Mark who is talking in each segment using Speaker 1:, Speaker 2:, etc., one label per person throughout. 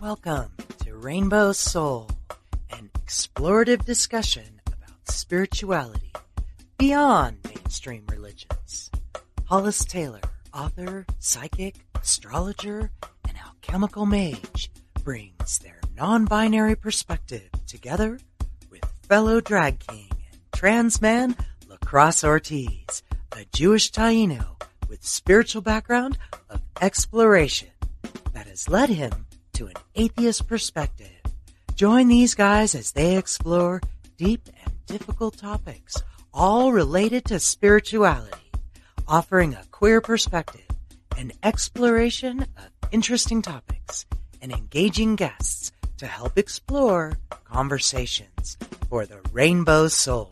Speaker 1: Welcome to Rainbow Soul, an explorative discussion about spirituality beyond mainstream religions. Hollis Taylor, author, psychic, astrologer, and alchemical mage, brings their non binary perspective together with fellow drag king and trans man Lacrosse Ortiz, a Jewish Taino with spiritual background of exploration that has led him to an atheist perspective. Join these guys as they explore deep and difficult topics, all related to spirituality, offering a queer perspective, an exploration of interesting topics, and engaging guests to help explore conversations for the rainbow soul.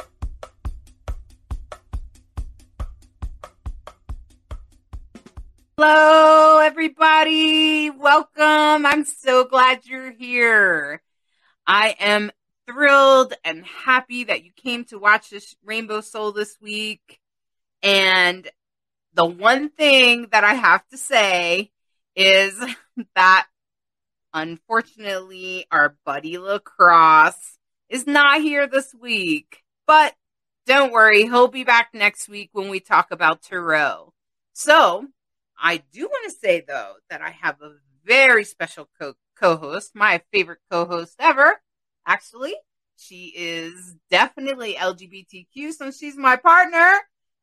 Speaker 2: Hello, everybody. Welcome. I'm so glad you're here. I am thrilled and happy that you came to watch this Rainbow Soul this week. And the one thing that I have to say is that unfortunately our buddy Lacrosse is not here this week. But don't worry, he'll be back next week when we talk about Tarot. So I do want to say though that I have a very special co- co-host, my favorite co-host ever. Actually, she is definitely LGBTQ, so she's my partner,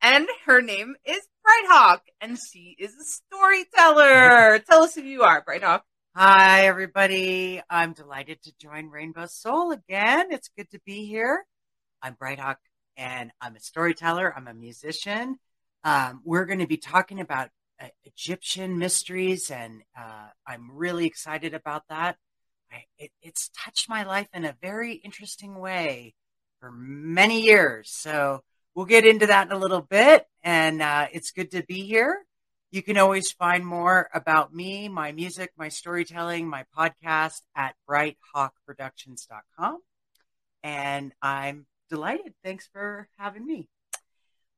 Speaker 2: and her name is Bright Hawk, and she is a storyteller. Tell us who you are, Bright Hawk.
Speaker 1: Hi, everybody. I'm delighted to join Rainbow Soul again. It's good to be here. I'm Bright Hawk, and I'm a storyteller. I'm a musician. Um, we're going to be talking about uh, Egyptian mysteries, and uh, I'm really excited about that. I, it, it's touched my life in a very interesting way for many years. So we'll get into that in a little bit, and uh, it's good to be here. You can always find more about me, my music, my storytelling, my podcast at brighthawkproductions.com. And I'm delighted. Thanks for having me.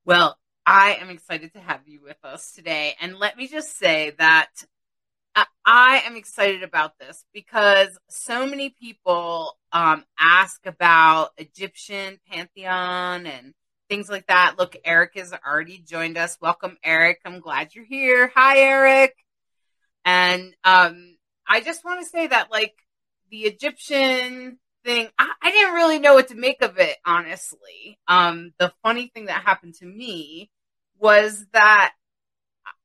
Speaker 2: Well, I am excited to have you with us today. And let me just say that I am excited about this because so many people um, ask about Egyptian pantheon and things like that. Look, Eric has already joined us. Welcome, Eric. I'm glad you're here. Hi, Eric. And um, I just want to say that, like, the Egyptian thing, I, I, didn't really know what to make of it, honestly. Um, the funny thing that happened to me was that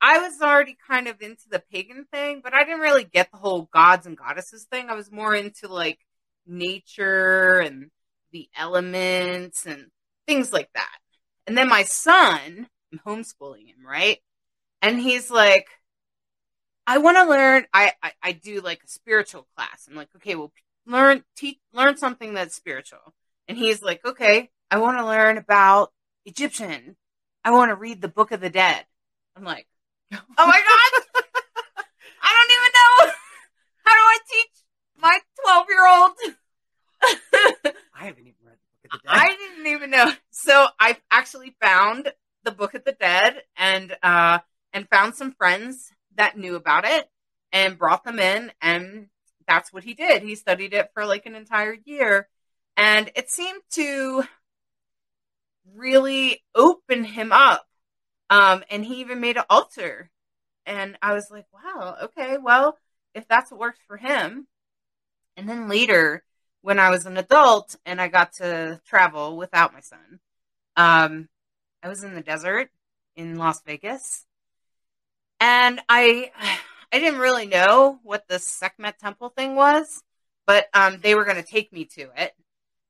Speaker 2: I was already kind of into the pagan thing, but I didn't really get the whole gods and goddesses thing. I was more into like nature and the elements and things like that. And then my son, I'm homeschooling him, right? And he's like, I want to learn. I, I, I do like a spiritual class. I'm like, okay, well, learn teach learn something that's spiritual. And he's like, okay, I want to learn about Egyptian I want to read the Book of the Dead. I'm like, oh my God. I don't even know. How do I teach my 12 year old?
Speaker 1: I haven't even read the Book of the Dead.
Speaker 2: I didn't even know. So I actually found the Book of the Dead and, uh, and found some friends that knew about it and brought them in. And that's what he did. He studied it for like an entire year. And it seemed to really opened him up. Um, and he even made an altar. And I was like, wow, okay, well, if that's what works for him. And then later, when I was an adult and I got to travel without my son, um, I was in the desert in Las Vegas. And I I didn't really know what the Sekhmet temple thing was, but um, they were going to take me to it.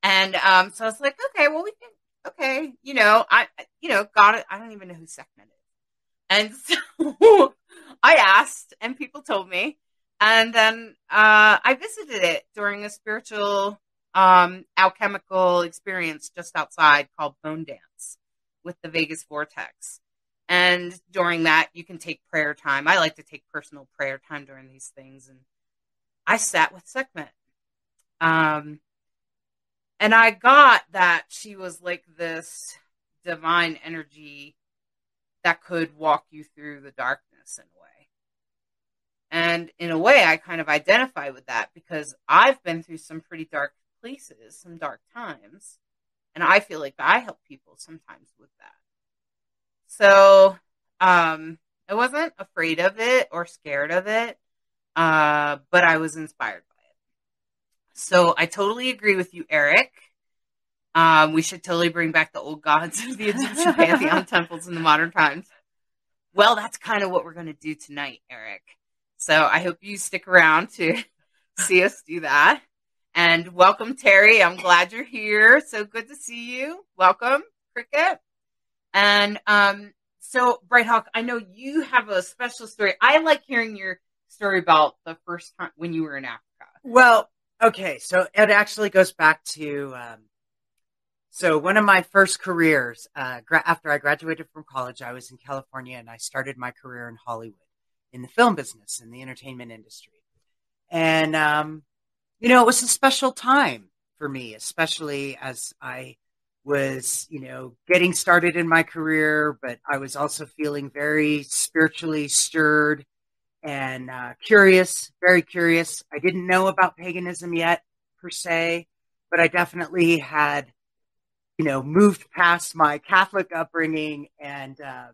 Speaker 2: And um, so I was like, okay, well, we can okay, you know, I, you know, got it. I don't even know who Sekhmet is. And so I asked, and people told me. And then uh, I visited it during a spiritual um, alchemical experience just outside called Bone Dance with the Vegas Vortex. And during that, you can take prayer time. I like to take personal prayer time during these things. And I sat with Sekhmet. Um, and I got that she was like this divine energy that could walk you through the darkness in a way. And in a way, I kind of identify with that because I've been through some pretty dark places, some dark times. And I feel like I help people sometimes with that. So um, I wasn't afraid of it or scared of it, uh, but I was inspired. So I totally agree with you, Eric. Um, we should totally bring back the old gods of the Egyptian pantheon temples in the modern times. Well, that's kind of what we're going to do tonight, Eric. So I hope you stick around to see us do that. And welcome, Terry. I'm glad you're here. So good to see you. Welcome, Cricket. And um, so, Bright Hawk, I know you have a special story. I like hearing your story about the first time when you were in Africa.
Speaker 1: Well, okay, so it actually goes back to um, so one of my first careers uh, gra- after I graduated from college, I was in California and I started my career in Hollywood in the film business in the entertainment industry, and um, you know it was a special time for me, especially as I was, you know, getting started in my career, but I was also feeling very spiritually stirred and uh, curious, very curious. I didn't know about paganism yet, per se, but I definitely had, you know, moved past my Catholic upbringing, and um,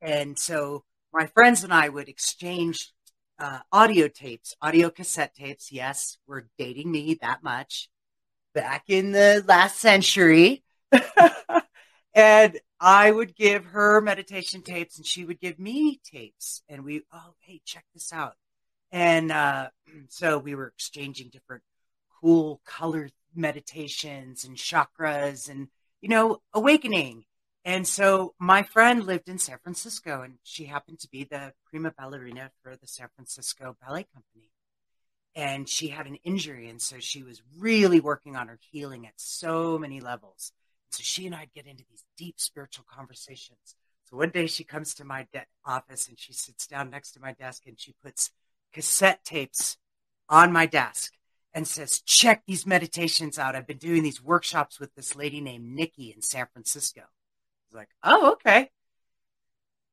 Speaker 1: and so my friends and I would exchange uh, audio tapes, audio cassette tapes. Yes, we're dating me that much. Back in the last century, and I would give her meditation tapes and she would give me tapes. And we, oh, hey, check this out. And uh, so we were exchanging different cool color meditations and chakras and, you know, awakening. And so my friend lived in San Francisco and she happened to be the prima ballerina for the San Francisco Ballet Company. And she had an injury. And so she was really working on her healing at so many levels. So she and I'd get into these deep spiritual conversations. So one day she comes to my de- office and she sits down next to my desk and she puts cassette tapes on my desk and says, check these meditations out. I've been doing these workshops with this lady named Nicki in San Francisco. I was like, oh, okay.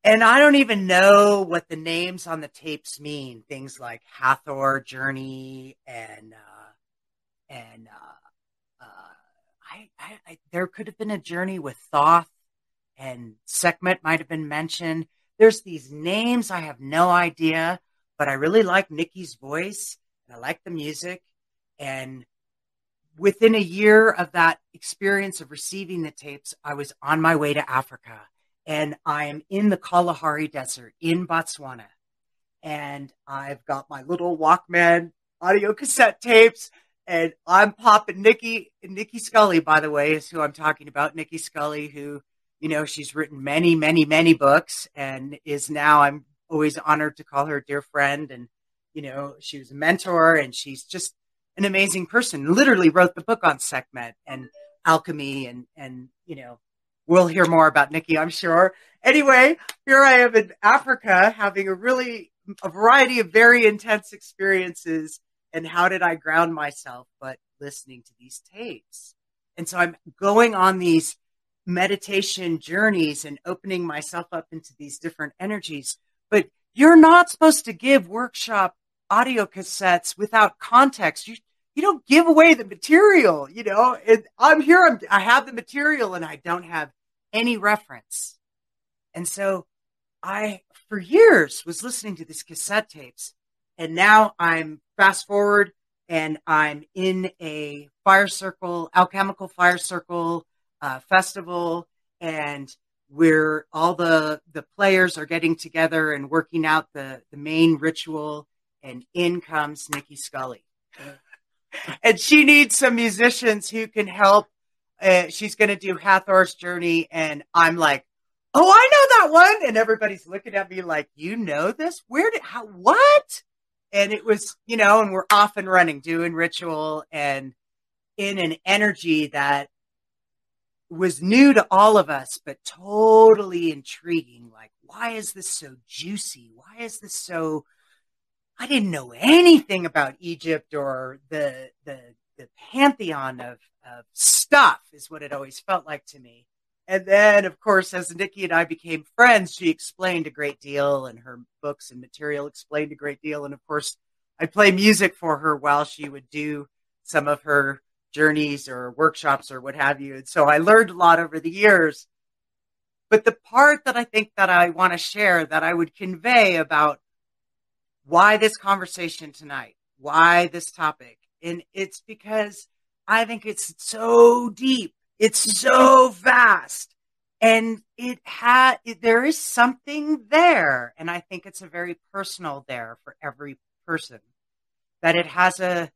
Speaker 1: And I don't even know what the names on the tapes mean. Things like Hathor Journey and uh, and uh, I, I, I, there could have been a journey with Thoth and Sekhmet might have been mentioned. There's these names I have no idea, but I really like Nicki's voice and I like the music. And within a year of that experience of receiving the tapes, I was on my way to Africa and I am in the Kalahari Desert in Botswana. And I've got my little Walkman audio cassette tapes and I'm popping Nicki Nicki Scully, by the way, is who I'm talking about. Nicki Scully, who you know she's written many, many, many books, and is now I'm always honored to call her a dear friend. And you know she was a mentor, and she's just an amazing person. Literally wrote the book on Sekhmet and alchemy, and and you know we'll hear more about Nicki, I'm sure. Anyway, here I am in Africa having a really a variety of very intense experiences and how did I ground myself but listening to these tapes? And so I'm going on these meditation journeys and opening myself up into these different energies. But you're not supposed to give workshop audio cassettes without context. You you don't give away the material, you know. And I'm here. I'm, I have the material, and I don't have any reference. And so, I for years was listening to these cassette tapes, and now I'm fast forward and I'm in a fire circle, alchemical fire circle uh, festival, and where all the the players are getting together and working out the the main ritual, and in comes Nicki Scully, and she needs some musicians who can help. Uh, she's going to do Hathor's journey, and I'm like, oh, I know that one, and everybody's looking at me like, you know this? Where did how what? And it was you know and we're off and running doing ritual and in an energy that was new to all of us but totally intriguing. Like why is this so juicy? Why is this so i didn't know anything about egypt or the the the pantheon of of stuff is what it always felt like to me And then, of course, as Nicki and I became friends, she explained a great deal, and her books and material explained a great deal. And of course, I play music for her while she would do some of her journeys or workshops or what have you. And so I learned a lot over the years. But the part that I think that I want to share that I would convey about why this conversation tonight, why this topic, and it's because I think it's so deep it's so vast. And it had there is something there. And i think it's a very personal there for every person. That it has a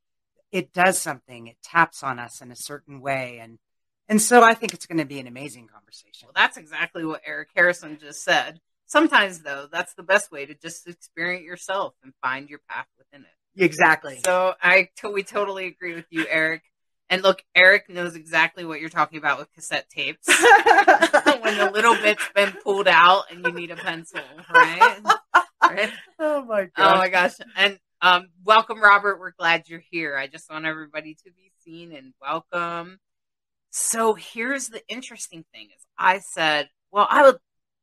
Speaker 1: it does something. It taps on us in a certain way. And and so i think it's going to be an amazing conversation.
Speaker 2: Well that's exactly what eric harrison just said. Sometimes though that's the best way to just experience yourself and find your path within it.
Speaker 1: Exactly.
Speaker 2: So i we totally agree with you eric and look, Eric knows exactly what you're talking about with cassette tapes. when the little bit's been pulled out and you need a pencil, right?
Speaker 1: right? Oh my gosh.
Speaker 2: Oh my gosh. And um, welcome, Robert. We're glad you're here. I just want everybody to be seen and welcome. So here's the interesting thing is I said, well, I would,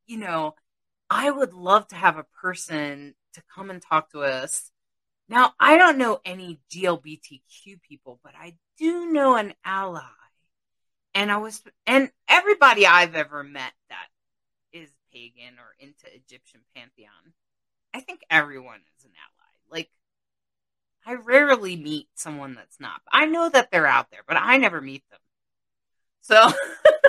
Speaker 2: you know, I would love to have a person to come and talk to us now, I don't know any GLBTQ people, but I do know an ally. And I was, and everybody I've ever met that is pagan or into Egyptian pantheon, I think everyone is an ally. Like, I rarely meet someone that's not. I know that they're out there, but I never meet them. So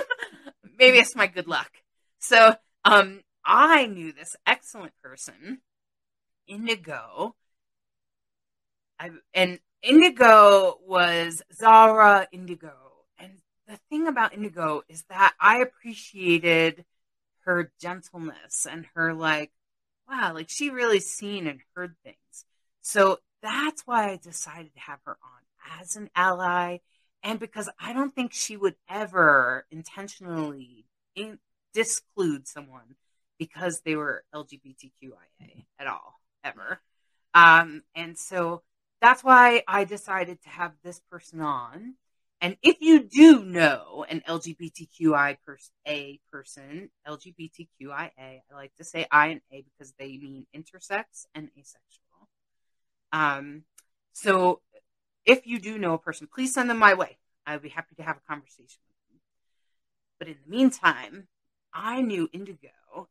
Speaker 2: maybe it's my good luck. So, um, I knew this excellent person, Indigo, I, and Indigo was Zara Indigo. And the thing about Indigo is that I appreciated her gentleness and her like, wow, like she really seen and heard things. So that's why I decided to have her on as an ally. And because I don't think she would ever intentionally in- disclude someone because they were LGBTQIA at all, ever. Um, and so that's why I decided to have this person on. And if you do know an LGBTQI pers- a person, LGBTQIA, I like to say I and A because they mean intersex and asexual. Um, so if you do know a person, please send them my way. I'd be happy to have a conversation with them. But in the meantime, I knew Indigo,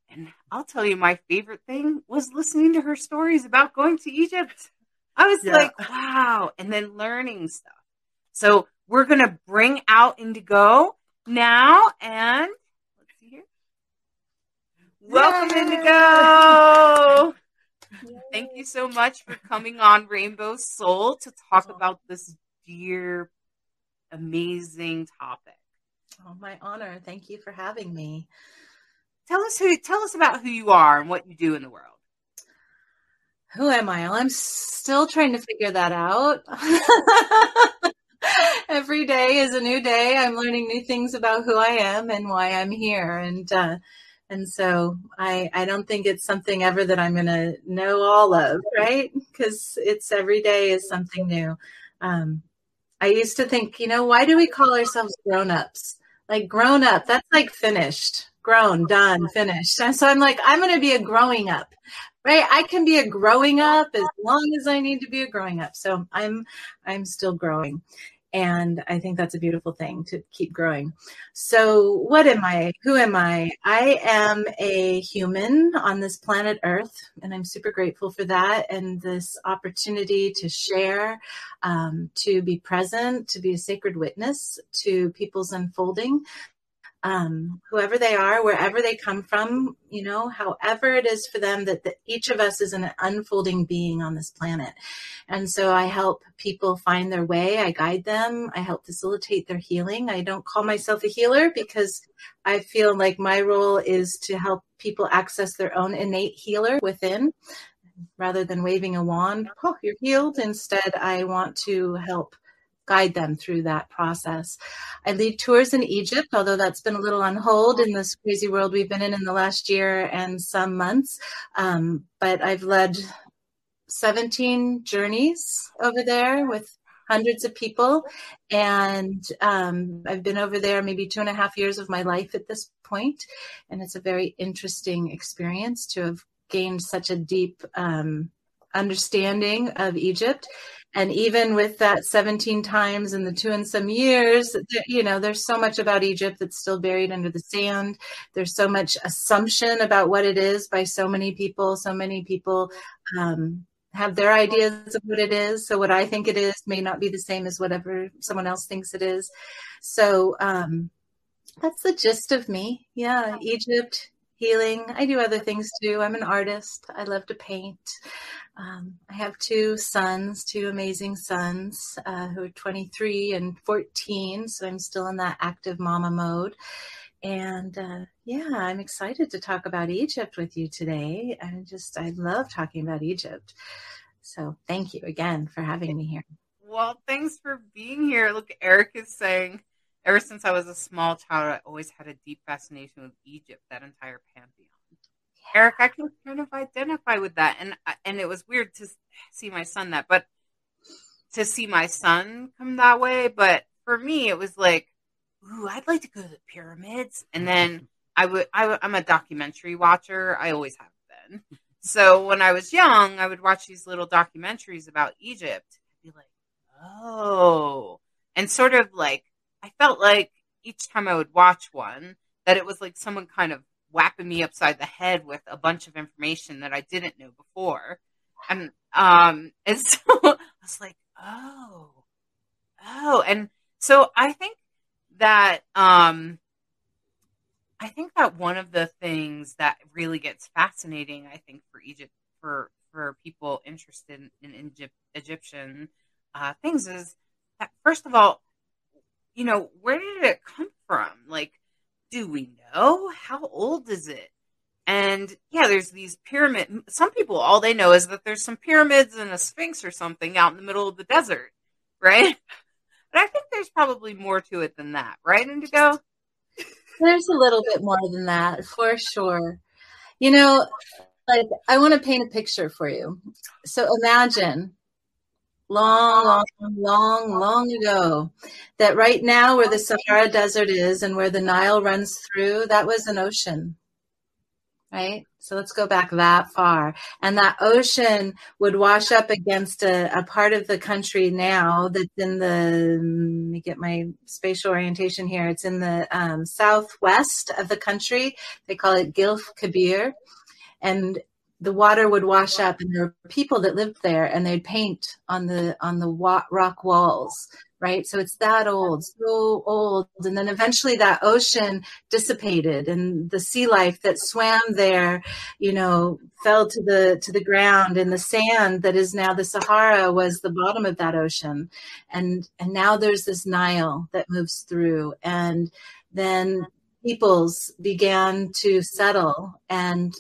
Speaker 2: and I'll tell you my favorite thing was listening to her stories about going to Egypt. I was yeah. like, wow. And then learning stuff. So we're going to bring out Indigo now. And let's see here. Welcome, Yay! Indigo. Yay. Thank you so much for coming on Rainbow Soul to talk about this dear, amazing topic.
Speaker 3: Oh, my honor. Thank you for having me.
Speaker 2: Tell us who tell us about who you are and what you do in the world
Speaker 3: who am I? Well, I'm still trying to figure that out. Every day is a new day. I'm learning new things about who I am and why I'm here. And, uh, and so I, I don't think it's something ever that I'm going to know all of, right? Because it's every day is something new. Um, I used to think, you know, why do we call ourselves grown ups? Like grown up, that's like finished, grown, done, finished. And so I'm like, I'm going to be a growing up right i can be a growing up as long as i need to be a growing up. So i'm i'm still growing. And i think that's a beautiful thing to keep growing. So what am i? Who am i? I am a human on this planet earth and i'm super grateful for that and this opportunity to share um, to be present to be a sacred witness to people's unfolding um, whoever they are, wherever they come from, you know, however it is for them that the, each of us is an unfolding being on this planet. And so I help people find their way. I guide them. I help facilitate their healing. I don't call myself a healer because I feel like my role is to help people access their own innate healer within rather than waving a wand. Oh, you're healed. Instead, I want to help guide them through that process. I lead tours in Egypt, although that's been a little on hold in this crazy world we've been in in the last year and some months. Um, but I've led 17 journeys over there with hundreds of people. And um, I've been over there maybe two and a half years of my life at this point, and it's a very interesting experience to have gained such a deep um, understanding of Egypt. And even with that 17 times in the two and some years, you know, there's so much about Egypt that's still buried under the sand. There's so much assumption about what it is by so many people. So many people um, have their ideas of what it is. So what I think it is may not be the same as whatever someone else thinks it is. So um, that's the gist of me. Yeah, Egypt, healing. I do other things too. I'm an artist. I love to paint. Um, I have two sons, two amazing sons uh, who are 23 and 14. So I'm still in that active mama mode. And uh, yeah, I'm excited to talk about Egypt with you today. I just, I love talking about Egypt. So thank you again for having me here.
Speaker 2: Well, thanks for being here. Look, Eric is saying, ever since I was a small child, I always had a deep fascination with Egypt, that entire pantheon. Yeah. Eric, I can kind of identify with that, and and it was weird to see my son that, but to see my son come that way. But for me, it was like ooh, I'd like to go to the pyramids. And mm-hmm. then I would, I, I'm a documentary watcher. I always have been. So when I was young, I would watch these little documentaries about Egypt. I'd be like, oh, and sort of like, I felt like each time I would watch one, that it was like someone kind of whapping me upside the head with a bunch of information that I didn't know before. And, um, and so I was like, oh, oh, and so I think that um, I think that one of the things that really gets fascinating, I think, for Egypt, for for people interested in, in Egypt, Egyptian uh, things, is that first of all, you know, where did it come from? Like, do we know how old is it? And yeah, there's these pyramid. Some people, all they know is that there's some pyramids and a sphinx or something out in the middle of the desert, right? But I think there's probably more to it than that, right, Indigo?
Speaker 3: There's a little bit more than that, for sure. You know, like I want to paint a picture for you. So imagine long, long, long, long ago that right now where the Sahara Desert is and where the Nile runs through, that was an ocean right? So let's go back that far. And that ocean would wash up against a, a part of the country now that's in the, let me get my spatial orientation here. It's in the um, southwest of the country. They call it Gilf Kabir. And the water would wash up and there were people that lived there and they'd paint on the on the rock walls right? So it's that old, so old. And then eventually that ocean dissipated and the sea life that swam there, you know, fell to the to the ground and the sand that is now the Sahara was the bottom of that ocean. And and now there's this Nile that moves through and then peoples began to settle and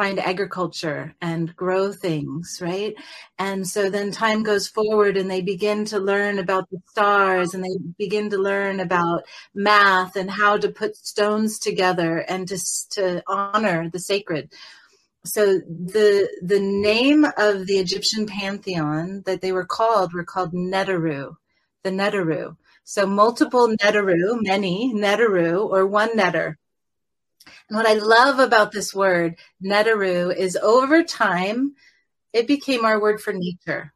Speaker 3: find agriculture and grow things, right? And so then time goes forward and they begin to learn about the stars and they begin to learn about math and how to put stones together and to, to honor the sacred. So the the name of the Egyptian pantheon that they were called were called Neteru, the Neteru. So multiple Neteru, many Neteru, or one Neter and what I love about this word, Neteru, is over time, it became our word for nature.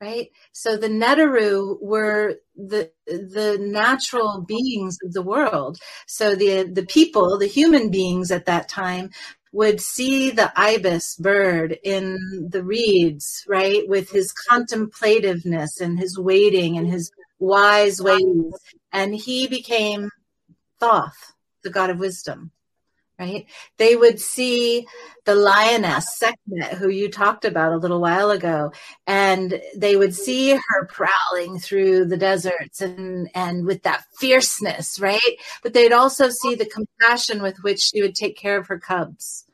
Speaker 3: Right? So the Neteru were the the natural beings of the world. So the the people, the human beings at that time would see the ibis bird in the reeds, right, with his contemplativeness and his waiting and his wise ways. And he became Thoth, the god of wisdom right? They would see the lioness sekhmet who you talked about a little while ago and they would see her prowling through the deserts and and with that fierceness right? But they'd also see the compassion with which she would take care of her cubs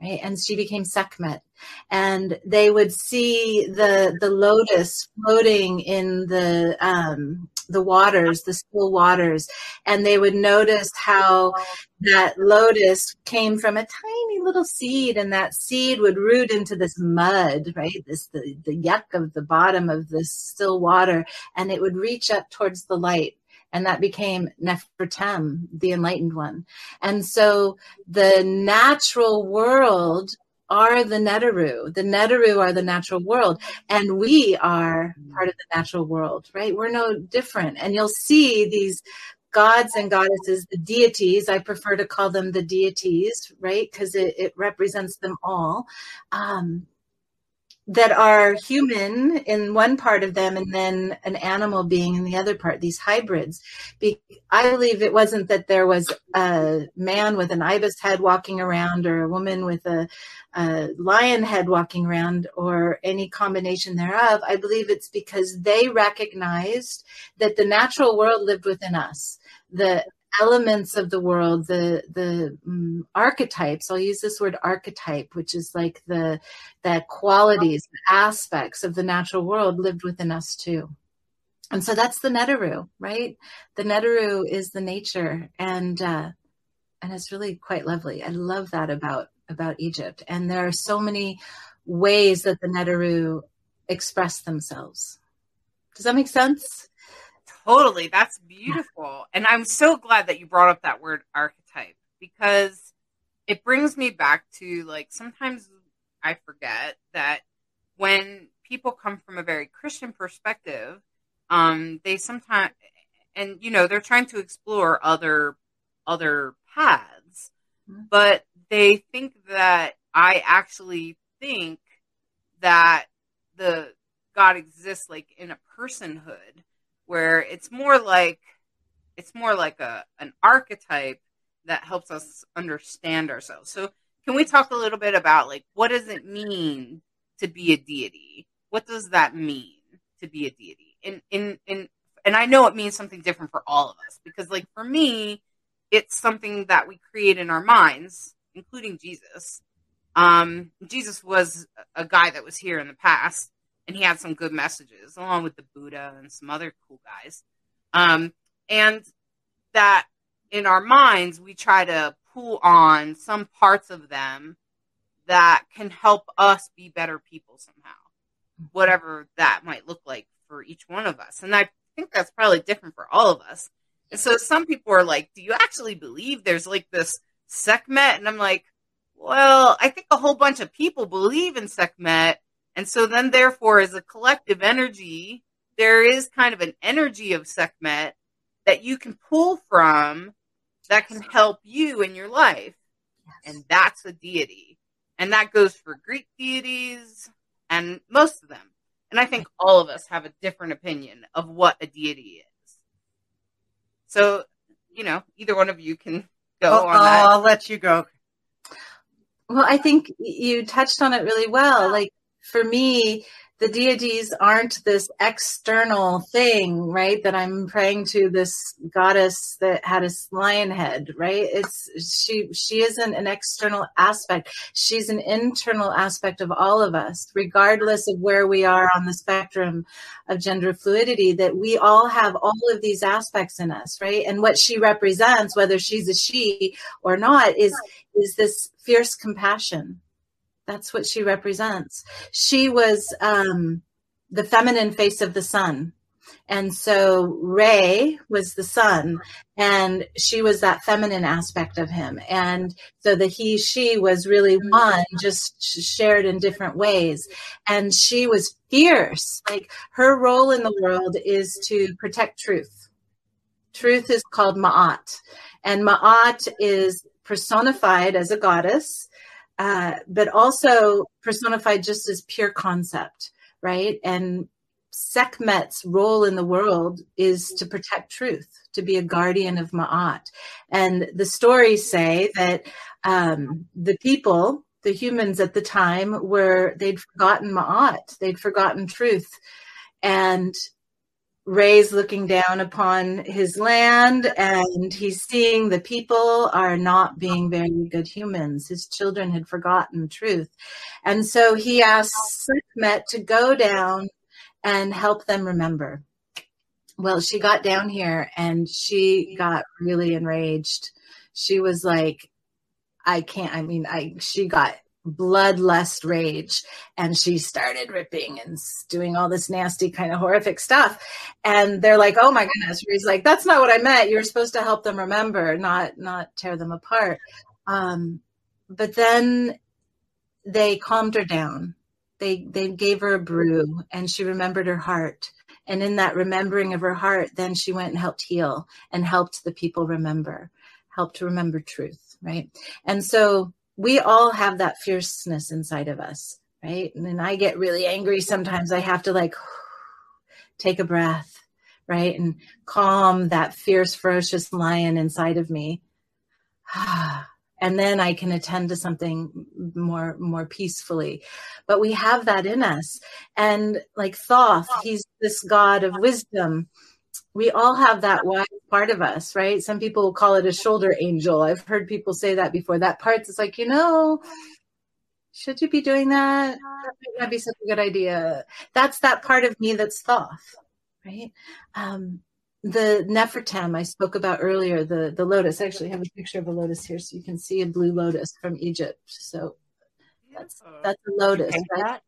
Speaker 3: right? And she became Sekhmet. And they would see the the lotus floating in the um, the waters, the still waters, and they would notice how that lotus came from a tiny little seed, and that seed would root into this mud, right? This the, the yuck of the bottom of this still water, and it would reach up towards the light and that became Nefertem, the enlightened one. And so the natural world are the Neteru. The Neteru are the natural world, and we are part of the natural world, right? We're no different. And you'll see these gods and goddesses, the deities, I prefer to call them the deities, right? Because it, it, represents them all. Um, that are human in one part of them and then an animal being in the other part, these hybrids. Be- I believe it wasn't that there was a man with an ibis head walking around or a woman with a, a lion head walking around or any combination thereof. I believe it's because they recognized that the natural world lived within us. The elements of the world, the the um, archetypes. I'll use this word archetype, which is like the the qualities, aspects of the natural world lived within us too. And so that's the Neteru, right? The Neteru is the nature, and uh, and it's really quite lovely. I love that about about Egypt. And there are so many ways that the Neteru express themselves. Does that make sense?
Speaker 2: Totally. That's beautiful. And I'm so glad that you brought up that word archetype because it brings me back to like sometimes I forget that when people come from a very Christian perspective, um, they sometimes and you know they're trying to explore other other paths, mm-hmm. but they think that I actually think that the God exists like in a personhood where it's more like it's more like a an archetype that helps us understand ourselves. So can we talk a little bit about like what does it mean to be a deity? What does that mean to be a deity? In in in and I know it means something different for all of us because like for me, it's something that we create in our minds, including Jesus. Um, Jesus was a guy that was here in the past and he had some good messages along with the Buddha and some other cool guys. Um, and that in our minds, we try to pull on some parts of them that can help us be better people somehow, whatever that might look like for each one of us. And I think that's probably different for all of us. And so some people are like, do you actually believe there's like this Sekhmet? And I'm like, well, I think a whole bunch of people believe in Sekhmet and so then, therefore, as a collective energy, there is kind of an energy of Sekhmet that you can pull from that can help you in your life. Yes. And that's a deity. And that goes for Greek deities and most of them. And I think all of us have a different opinion of what a deity is. So, you know, either one of you can go
Speaker 1: on that. I'll let you go.
Speaker 3: Well, I think you touched on it really well. Like for me, the deities aren't this external thing, right? That I'm praying to this goddess that had a lion head, right? It's she she isn't an external aspect. She's an internal aspect of all of us, regardless of where we are on the spectrum of gender fluidity, that we all have all of these aspects in us, right? And what she represents, whether she's a she or not, is is this fierce compassion that's what she represents. She was um, the feminine face of the sun. And so Ray was the sun, and she was that feminine aspect of him. And so the he, she was really one, just shared in different ways. And she was fierce. Like her role in the world is to protect truth. Truth is called Ma'at. And Ma'at is personified as a goddess uh, but also personified just as pure concept, right? And Sekhmet's role in the world is to protect truth, to be a guardian of Ma'at. And the stories say that um, the people, the humans at the time, were they'd forgotten Ma'at, they'd forgotten truth. And Ray's looking down upon his land and he's seeing the people are not being very good humans. His children had forgotten truth. And so he asks Sekhmet to go down and help them remember. Well, she got down here and she got really enraged. She was like, I can't, I mean, I, she got bloodlust rage. And she started ripping and doing all this nasty kind of horrific stuff. And they're like oh my goodness. He's like that's not what i meant. You're supposed to help them remember not not tear them apart. Um, but then they calmed her down. They they gave her a brew and she remembered her heart. And in that remembering of her heart then she went and helped heal and helped the people remember helped to remember truth right? And so we all have that fierceness inside of us, right? And then I get really angry sometimes. I have to like take a breath, right? And calm that fierce, ferocious lion inside of me. and then I can attend to something more more peacefully. But we have that in us. And like Thoth, he's this god of wisdom we all have that wise part of us, right? Some people call it a shoulder angel. I've heard people say that before. That part is like, you know, should you be doing that? That might not be such a good idea. That's that part of me that's Thoth, right? Um, the Nefertem I spoke about earlier, the the lotus. I actually have a picture of a lotus here, so you can see a blue lotus from Egypt. So that's that's a lotus, right?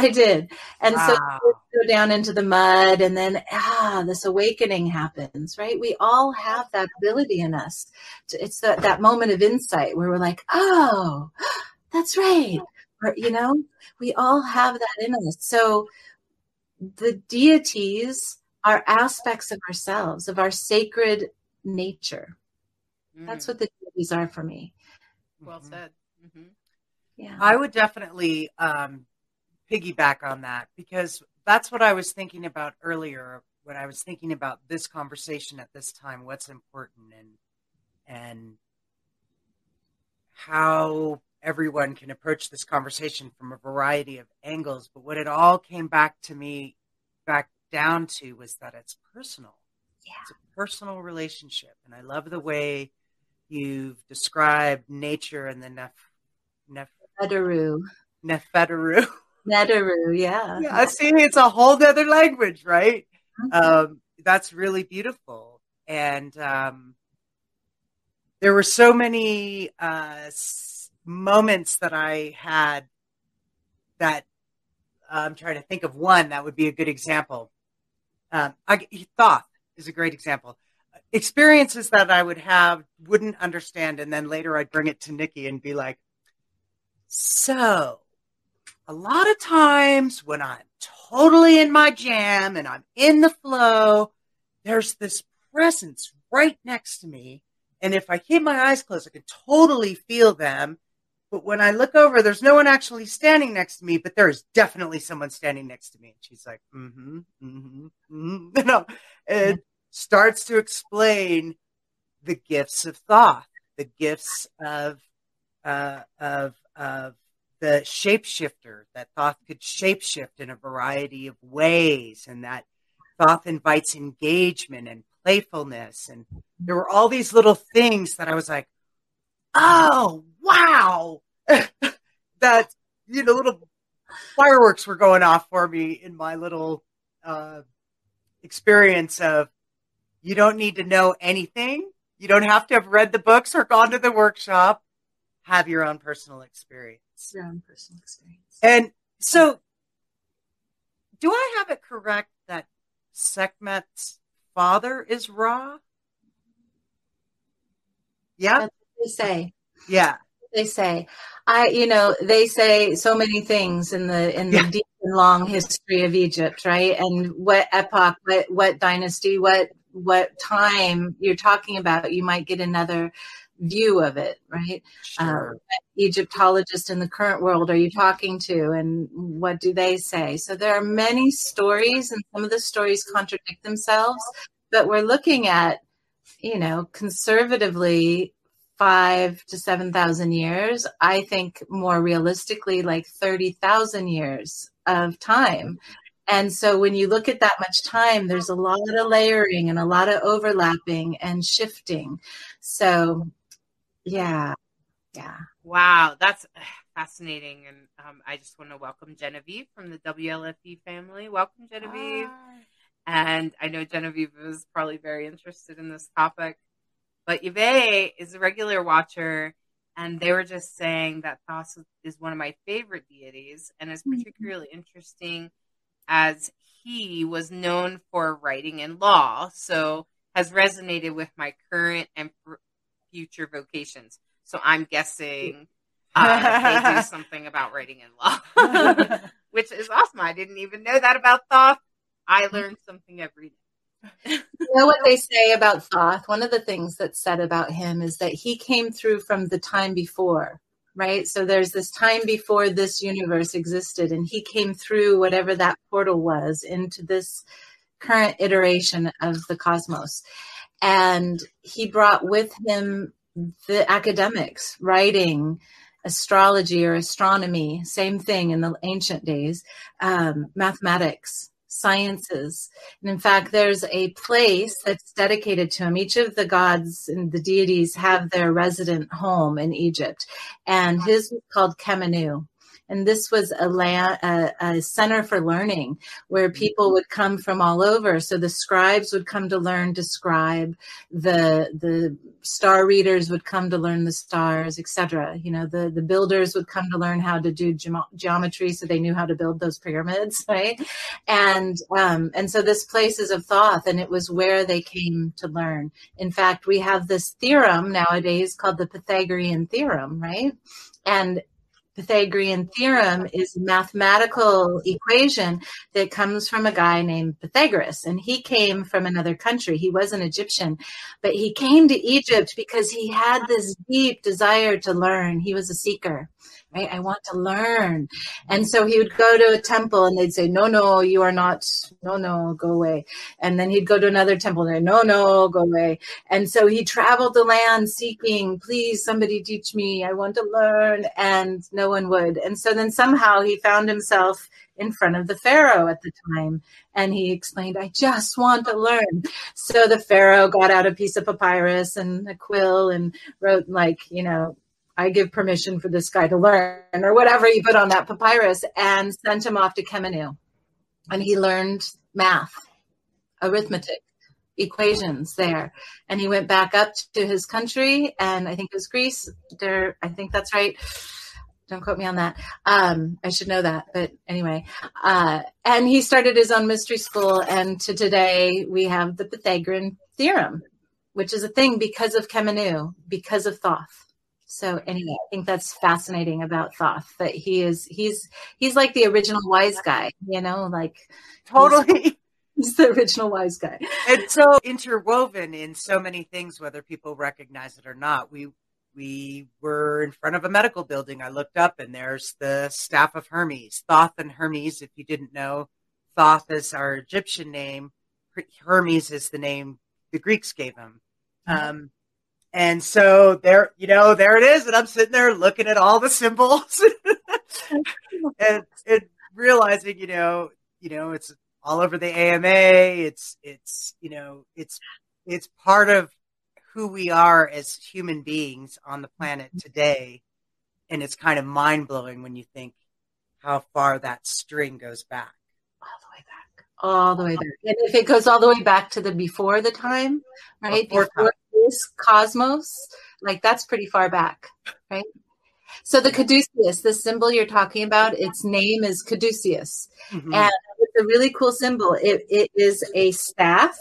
Speaker 3: I did. And wow. so go down into the mud and then ah this awakening happens, right? We all have that ability in us. It's that that moment of insight where we're like, "Oh, that's right." Or you know, we all have that in us. So the deities are aspects of ourselves, of our sacred nature. Mm. That's what the deities are for me.
Speaker 2: Well mm-hmm. said. Mm-hmm.
Speaker 1: Yeah. I would definitely um, piggyback on that because that's what I was thinking about earlier when I was thinking about this conversation at this time, what's important and and how everyone can approach this conversation from a variety of angles. But what it all came back to me back down to was that it's personal.
Speaker 3: Yeah.
Speaker 1: It's a personal relationship. And I love the way you've described nature and the nef,
Speaker 3: nef, Neferu.
Speaker 1: Neferu.
Speaker 3: Neteru, yeah.
Speaker 1: Yeah, see, it's a whole other language, right? Mm-hmm. Um, that's really beautiful. And um, there were so many uh, s- moments that I had that uh, I'm trying to think of one that would be a good example. Um, I, Thoth is a great example. Experiences that I would have, wouldn't understand, and then later I'd bring it to Nicki and be like, so a lot of times when I'm totally in my jam and I'm in the flow, there's this presence right next to me. And if I keep my eyes closed, I can totally feel them. But when I look over, there's no one actually standing next to me, but there is definitely someone standing next to me. And she's like, mm-hmm, mm-hmm, mm-hmm. You know, it starts to explain the gifts of Thoth, the gifts of, uh, of, of the shapeshifter, that Thoth could shapeshift in a variety of ways, and that Thoth invites engagement and playfulness. And there were all these little things that I was like, oh, wow. that, you know, little fireworks were going off for me in my little uh, experience of you don't need to know anything. You don't have to have read the books or gone to the workshop. Have your own personal experience
Speaker 3: your own personal experience.
Speaker 1: And so, do I have it correct that Sekhmet's father is Ra? Yeah,
Speaker 3: they say.
Speaker 1: Yeah,
Speaker 3: they say. I, you know, they say so many things in the in the yeah. deep and long history of Egypt, right? And what epoch, what what dynasty, what what time you're talking about, you might get another view of it, right?
Speaker 1: Sure.
Speaker 3: Uh, Egyptologists in the current world are you talking to, and what do they say? So there are many stories, and some of the stories contradict themselves, but we're looking at, you know, conservatively five to seven thousand years. I think more realistically, like thirty thousand years of time. And so when you look at that much time, there's a lot of layering and a lot of overlapping and shifting. So, yeah, yeah.
Speaker 2: Wow, that's fascinating. And um, I just want to welcome Genevieve from the WLFE family. Welcome, Genevieve. Hi. And I know Genevieve is probably very interested in this topic. But Yves is a regular watcher, and they were just saying that Thoth is one of my favorite deities and is mm-hmm. particularly mm-hmm. interesting as he was known for writing in law, so has resonated with my current and future vocations. So I'm guessing uh, they do something about writing in law, which is awesome. I didn't even know that about Thoth. I learned something every day.
Speaker 3: you know what they say about Thoth? One of the things that's said about him is that he came through from the time before right? So there's this time before this universe existed, and he came through whatever that portal was into this current iteration of the cosmos. And he brought with him the academics, writing, astrology or astronomy, same thing in the ancient days, um, mathematics, sciences. And in fact, there's a place that's dedicated to him. Each of the gods and the deities have their resident home in Egypt, and his was called Khemennu and this was a, la- a, a, center for learning where mm-hmm. people would come from all over. So the scribes would come to learn to scribe, the the star readers would come to learn the stars, etc. You know, the the builders would come to learn how to do ge- geometry, so they knew how to build those pyramids, right? And um, and so this place is of Thoth, and it was where they came to learn. In fact, we have this theorem nowadays called the Pythagorean theorem, right? And Pythagorean theorem is a mathematical equation that comes from a guy named Pythagoras. And he came from another country. He was an Egyptian, but he came to Egypt because he had this deep desire to learn. He was a seeker right? I want to learn. And so he would go to a temple and they'd say, no, no, you are not, no, no, go away. And then he'd go to another temple and they'd, no, no, go away. And so he traveled the land seeking, please, somebody teach me. I want to learn. And no one would. And so then somehow he found himself in front of the Pharaoh at the time. And he explained, I just want to learn. So the Pharaoh got out a piece of papyrus and a quill and wrote, like, you know, I give permission for this guy to learn, or whatever he put on that papyrus, and sent him off to Khemennu. And he learned math, arithmetic, equations there. And he went back up to his country, and I think it was Greece. There, I think that's right. Don't quote me on that. Um, I should know that, but anyway. Uh, and he started his own mystery school, and to today we have the Pythagorean theorem, which is a thing because of Khemennu, because of Thoth. So anyway, I think that's fascinating about Thoth that he is he's he's like the original wise guy, you know, like
Speaker 1: totally.
Speaker 3: He's, he's the original wise guy.
Speaker 1: It's so interwoven in so many things, whether people recognize it or not. We we were in front of a medical building. I looked up and there's the staff of Hermes, Thoth and Hermes. If you didn't know, Thoth is our Egyptian name. Hermes is the name the Greeks gave him. Mm-hmm. Um, and so there, you know, there it is. And I'm sitting there looking at all the symbols and, and realizing, you know, you know, it's all over the AMA. It's, it's, you know, it's, it's part of who we are as human beings on the planet mm-hmm. today. And it's kind of mind blowing when you think how far that string goes back.
Speaker 3: All the way back. All the way back. And if it goes all the way back to the before the time, right? Before, before this cosmos, like that's pretty far back, right? So the caduceus, the symbol you're talking about, its name is caduceus, mm-hmm. and it's a really cool symbol. It, it is a staff,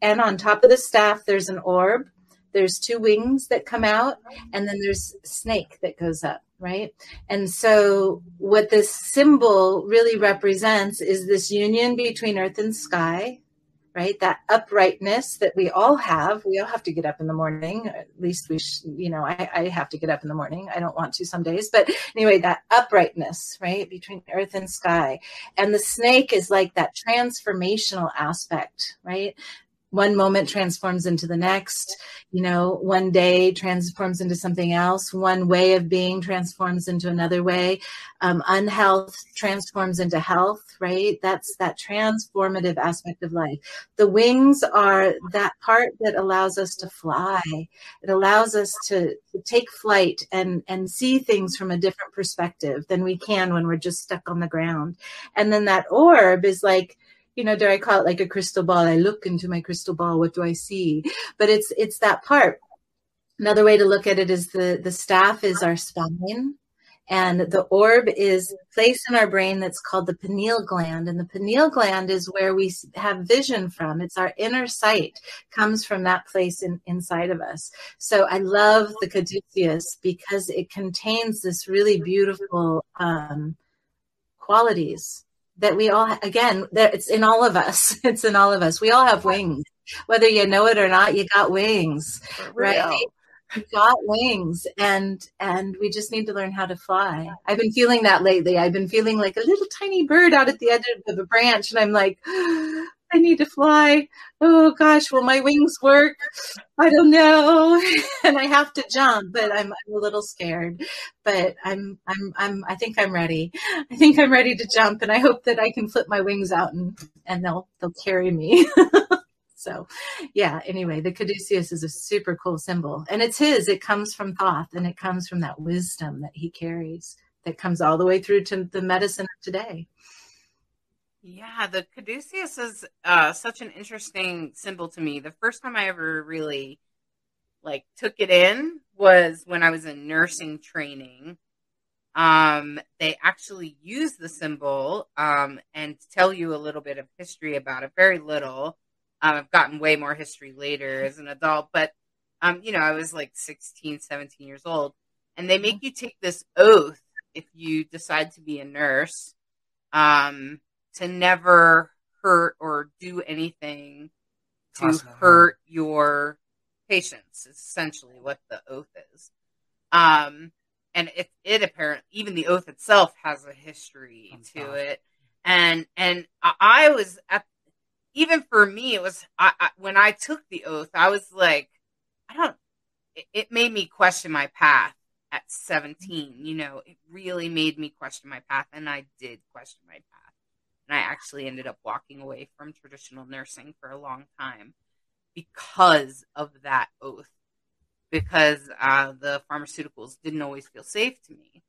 Speaker 3: and on top of the staff, there's an orb. There's two wings that come out, and then there's snake that goes up, right? And so, what this symbol really represents is this union between earth and sky, right? That uprightness that we all have. We all have to get up in the morning. At least we sh- you know I, I have to get up in the morning. I don't want to some days. But anyway that uprightness right between earth and sky. And the snake is like that transformational aspect right one moment transforms into the next. You know one day transforms into something else. One way of being transforms into another way. Um, unhealth transforms into health right? That's that transformative aspect of life. The wings are that part that allows us to fly. It allows us to, to take flight and and see things from a different perspective than we can when we're just stuck on the ground. And then that orb is like you know, dare I call it like a crystal ball? I look into my crystal ball. What do I see? But it's it's that part. Another way to look at it is the the staff is our spine, and the orb is placed in our brain that's called the pineal gland. And the pineal gland is where we have vision from. It's our inner sight comes from that place in, inside of us. So I love the caduceus because it contains this really beautiful um, qualities that we all again that it's in all of us. It's in all of us. We all have wings. Whether you know it or not you got wings right? you got wings and and we just need to learn how to fly. I've been feeling that lately. I've been feeling like a little tiny bird out at the edge of a branch and i'm like I need to fly. Oh gosh, will my wings work? I don't know. and I have to jump, but I'm, I'm, a little scared. But I'm I'm I'm I think I'm ready. I think I'm ready to jump and I hope that I can flip my wings out and and they'll they'll carry me. so yeah, anyway, the caduceus is a super cool symbol. And it's his. It comes from Thoth and it comes from that wisdom that he carries that comes all the way through to the medicine of today.
Speaker 2: Yeah, the caduceus is uh, such an interesting symbol to me. The first time I ever really like took it in was when I was in nursing training. Um, they actually use the symbol um, and tell you a little bit of history about it. Very little. Um, I've gotten way more history later as an adult, but um, you know, I was like 16, 17 years old, and they make you take this oath if you decide to be a nurse. Um, to never hurt or do anything to hurt your patients is essentially what the oath is. Um and it, it apparently even the oath itself has a history That's to awesome. it. And and i was at even for me it was I, I, when i took the oath i was like i don't it, it made me question my path at 17 you know it really made me question my path and i did question my path and I actually ended up walking away from traditional nursing for a long time because of that oath, because uh, the pharmaceuticals didn't always feel safe to me.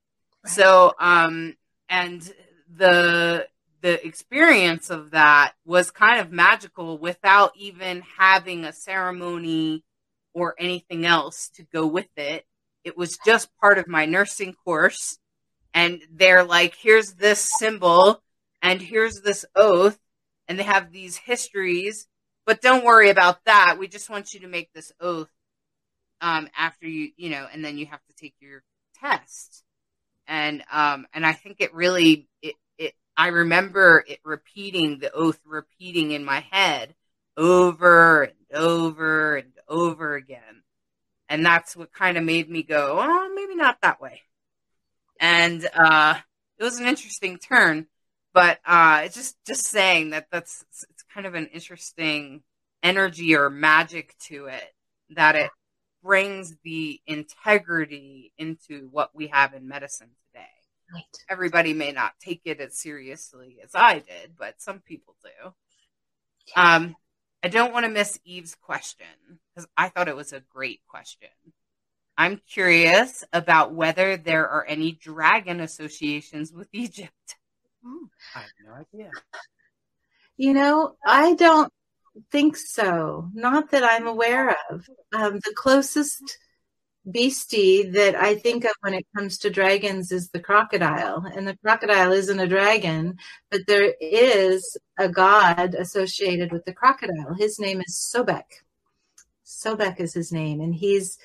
Speaker 2: Right. So, um, and the the experience of that was kind of magical without even having a ceremony or anything else to go with it. It was just part of my nursing course. And they're like, here's this symbol and here's this oath and they have these histories but don't worry about that. We just want you to make this oath um, after you you know and then you have to take your test. And um and i think it really it it i remember it repeating the oath repeating in my head over and over and over again. And that's what kind of made me go oh maybe not that way. And uh it was an interesting turn but uh, it's just just saying that that's it's kind of an interesting energy or magic to it that it brings the integrity into what we have in medicine today. Right. Everybody may not take it as seriously as I did, but some people do. Um, I don't want to miss Eve's question because I thought it was a great question. I'm curious about whether there are any dragon associations with Egypt.
Speaker 4: Hmm. I have no idea.
Speaker 3: You know, I don't think so. Not that I'm aware of. Um, the closest beastie that I think of when it comes to dragons is the crocodile. And the crocodile isn't a dragon, but there is a god associated with the crocodile. His name is Sobek. Sobek is his name, and he's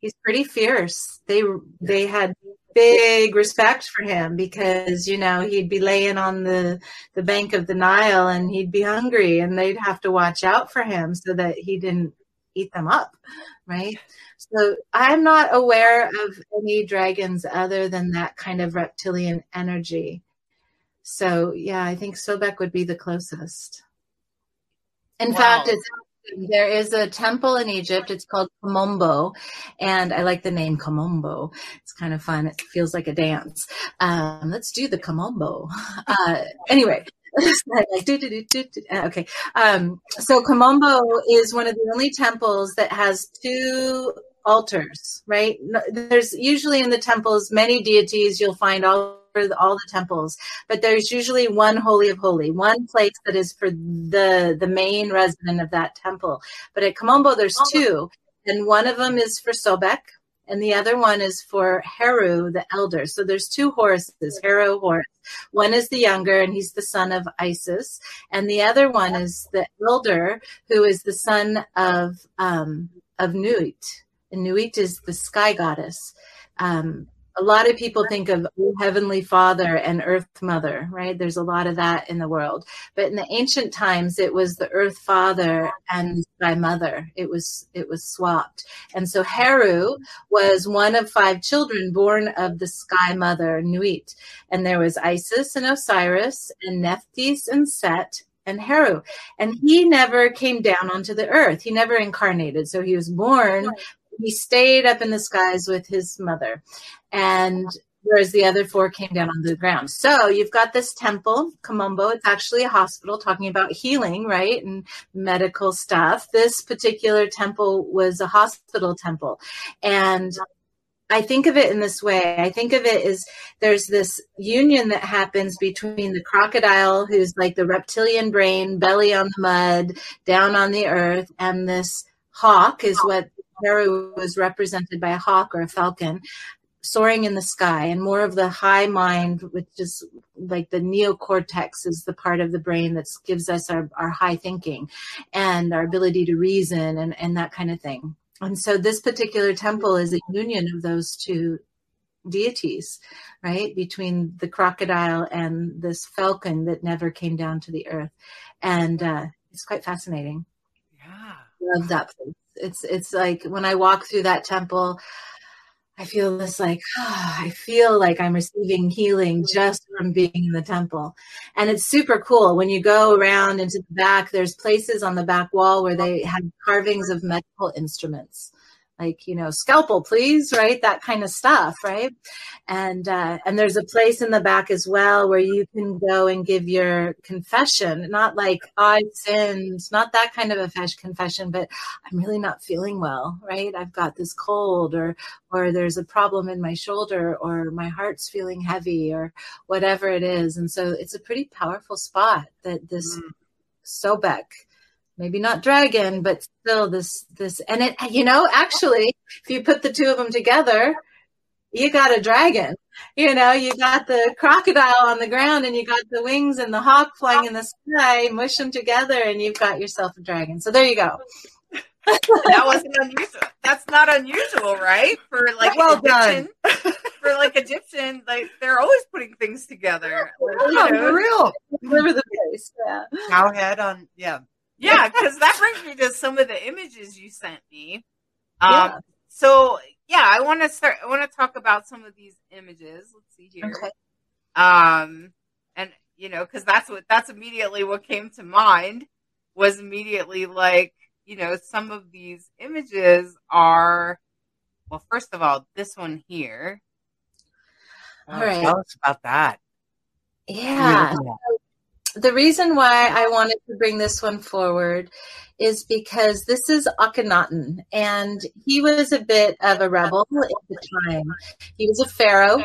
Speaker 3: he's pretty fierce. They they had big respect for him because you know he'd be laying on the the bank of the Nile and he'd be hungry and they'd have to watch out for him so that he didn't eat them up right? So i'm not aware of any dragons other than that kind of reptilian energy. So yeah i think sobek would be the closest. In wow. fact it's there is a temple in Egypt. It's called Komombo, and I like the name Komombo. It's kind of fun. It feels like a dance. Um, let's do the Komombo. Uh, anyway, okay. Um, so Komombo is one of the only temples that has two altars, right? There's usually in the temples many deities. You'll find all all the temples, but there's usually one holy of holy, one place that is for the the main resident of that temple. But at Komombo, there's two, and one of them is for Sobek, and the other one is for Heru, the elder. So there's two Horuses, Heru, Horus. One is the younger, and he's the son of Isis, and the other one is the elder, who is the son of um, of Nuit. And Nuit is the sky goddess. Um, a lot of people think of Heavenly Father and Earth Mother, right? There's a lot of that in the world. But in the ancient times, it was the Earth Father and Sky Mother. It was it was swapped. And so Heru was one of five children born of the Sky Mother, Nuit. And there was Isis and Osiris and Nephthys and Set and Heru. And he never came down onto the earth. He never incarnated. So he was born he stayed up in the skies with his mother and whereas the other four came down on the ground. So you've got this temple, Komombo. It's actually a hospital talking about healing, right? And medical stuff. This particular temple was a hospital temple. And I think of it in this way. I think of it as there's this union that happens between the crocodile, who's like the reptilian brain, belly on the mud, down on the earth, and this hawk is what Heru was represented by a hawk or a falcon soaring in the sky and more of the high mind which is like the neocortex is the part of the brain that gives us our, our high thinking and our ability to reason and, and that kind of thing. And so this particular temple is a union of those two deities right between the crocodile and this falcon that never came down to the earth. And uh, it's quite fascinating.
Speaker 2: Yeah.
Speaker 3: Love that place it's it's like when I walk through that temple, I feel this like oh, I feel like I'm receiving healing just from being in the temple, and it's super cool. When you go around into the back, there's places on the back wall where they have carvings of medical instruments like you know scalpel please right? That kind of stuff right? And uh, and there's a place in the back as well where you can go and give your confession. Not like i sinned not that kind of a confession but i'm really not feeling well right? I've got this cold or or there's a problem in my shoulder or my heart's feeling heavy or whatever it is. And so it's a pretty powerful spot that this mm. sobek maybe not dragon, but still this this and it you know actually if you put the two of them together, you got a dragon. You know, you got the crocodile on the ground and you got the wings and the hawk flying in the sky, mush them together and you've got yourself a dragon. So there you go.
Speaker 2: that wasn't unusual. That's not unusual, right? For like
Speaker 1: well Egyptian,
Speaker 2: done. for like Egyptian, like they're always putting things together.
Speaker 1: Like, yeah, for real.
Speaker 3: Deliver the place. Yeah.
Speaker 1: Cowhead on yeah
Speaker 2: yeah, because that brings me to some of the images you sent me. Um, yeah. So yeah, I want to start. I want to talk about some of these images. Let's see here. Okay. Um, and you know, because that's what that's immediately what came to mind was immediately like you know some of these images are well first of all this one here
Speaker 3: all right
Speaker 1: tell us about that
Speaker 3: yeah, yeah the reason why I wanted to bring this one forward is because this is Akhenaten, and he was a bit of a rebel at the time. He was a pharaoh,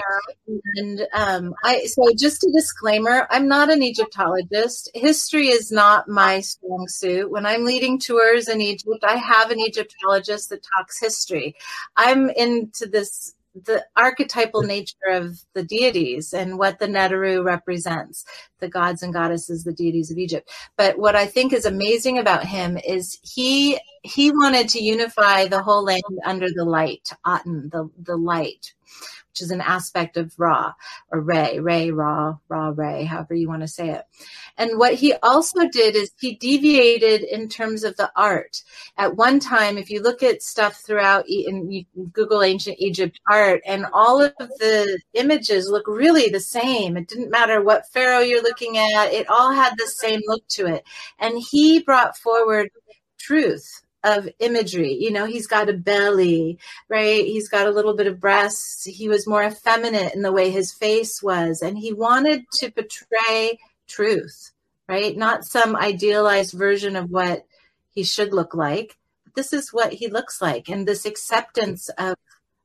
Speaker 3: and um, I. So, just a disclaimer: I'm not an Egyptologist. History is not my strong suit. When I'm leading tours in Egypt, I have an Egyptologist that talks history. I'm into this the archetypal nature of the deities and what the Neteru represents, the gods and goddesses, the deities of Egypt. But what I think is amazing about him is he he wanted to unify the whole land under the light, Aten, the, the light, which is an aspect of Ra or Ray, Ray, Ra, Ra, Ray, however you want to say it. And what he also did is he deviated in terms of the art. At one time, if you look at stuff throughout and you Google ancient Egypt art, and all of the images look really the same. It didn't matter what pharaoh you're looking at; it all had the same look to it. And he brought forward truth of imagery. You know, he's got a belly, right? He's got a little bit of breasts. He was more effeminate in the way his face was. And he wanted to portray truth, right? Not some idealized version of what he should look like. This is what he looks like. And this acceptance of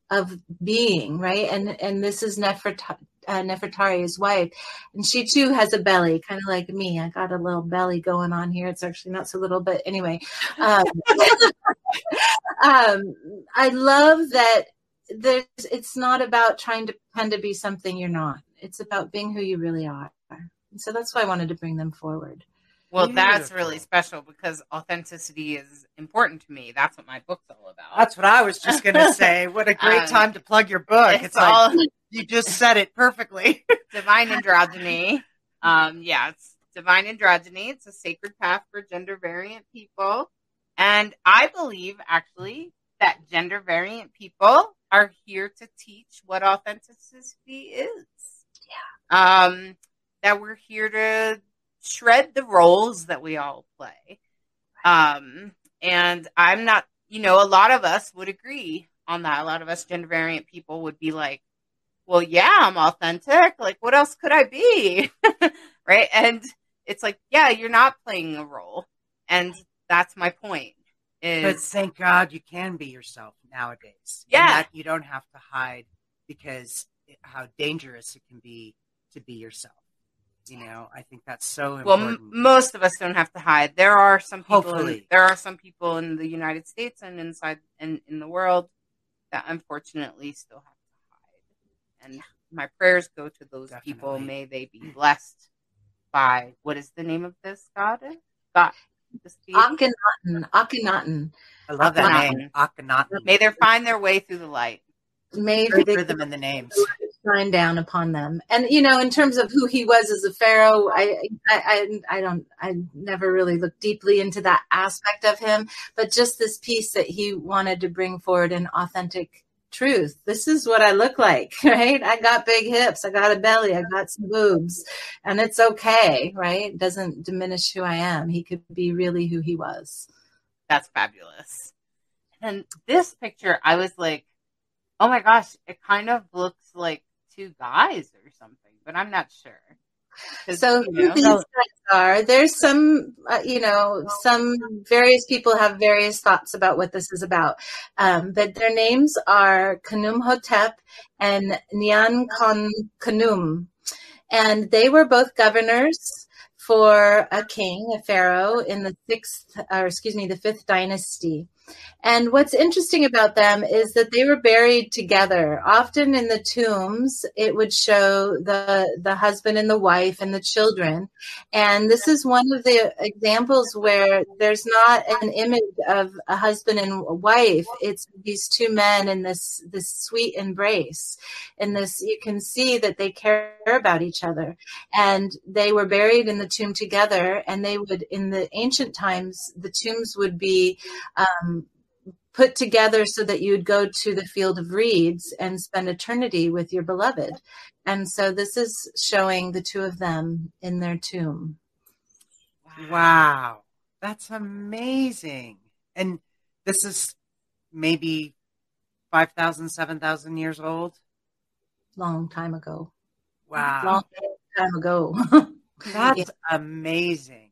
Speaker 3: of being, right? And and this is Nefertari, uh, Nefertari's wife, and she too has a belly, kind of like me. I got a little belly going on here. It's actually not so little, but anyway. Um, um, I love that. There's. It's not about trying to pretend to be something you're not. It's about being who you really are. And so that's why I wanted to bring them forward.
Speaker 2: Well, that's really special because authenticity is important to me. That's what my book's all about.
Speaker 1: That's what I was just going to say. What a great um, time to plug your book. It's, it's all like, you just said it perfectly.
Speaker 2: divine androgyny. Um, yeah, it's divine androgyny. It's a sacred path for gender variant people. And I believe actually that gender variant people are here to teach what authenticity is. Yeah. Um, that we're here to shred the roles that we all play. Um, and I'm not, you know, a lot of us would agree on that. A lot of us gender variant people would be like, well, yeah, I'm authentic. Like, what else could I be? right. And it's like, yeah, you're not playing a role. And that's my point. Is,
Speaker 1: but thank God you can be yourself nowadays.
Speaker 2: Yeah.
Speaker 1: you don't have to hide because it, how dangerous it can be to be yourself. You know, I think that's so important.
Speaker 2: Well, m- most of us don't have to hide. There are some people. In, there are some people in the United States and inside and in, in the world that unfortunately still have. And my prayers go to those Definitely. people. May they be blessed by what is the name of this goddess? God.
Speaker 3: Akhenaten. Akhenaten.
Speaker 1: I love that Akhenaten. name. Akhenaten.
Speaker 2: May they find their way through the light.
Speaker 3: May
Speaker 1: they them in the names
Speaker 3: shine down upon them. And you know, in terms of who he was as a pharaoh, I, I, I, I don't, I never really looked deeply into that aspect of him. But just this piece that he wanted to bring forward an authentic truth. This is what I look like, right? I got big hips, I got a belly, I got some boobs, and it's okay, right? Doesn't diminish who I am. He could be really who he was.
Speaker 2: That's fabulous. And this picture, I was like, oh my gosh, it kind of looks like two guys or something, but I'm not sure.
Speaker 3: So you know, these guys are. There's some uh, you know some various people have various thoughts about what this is about, um, but their names are Khnum Hotep and Nyan Khnum, and they were both governors for a king, a pharaoh in the sixth, or excuse me, the fifth dynasty. And what's interesting about them is that they were buried together. Often in the tombs, it would show the, the husband and the wife and the children. And this is one of the examples where there's not an image of a husband and wife. It's these two men in this, this sweet embrace. And this, you can see that they care about each other. And they were buried in the tomb together. And they would, in the ancient times, the tombs would be, um, put together so that you'd go to the field of reeds and spend eternity with your beloved. And so this is showing the two of them in their tomb.
Speaker 1: Wow. That's amazing. And this is maybe 5,000, 7,000 years old?
Speaker 3: Long time ago.
Speaker 1: Wow.
Speaker 3: Long time ago.
Speaker 1: That's yeah. amazing.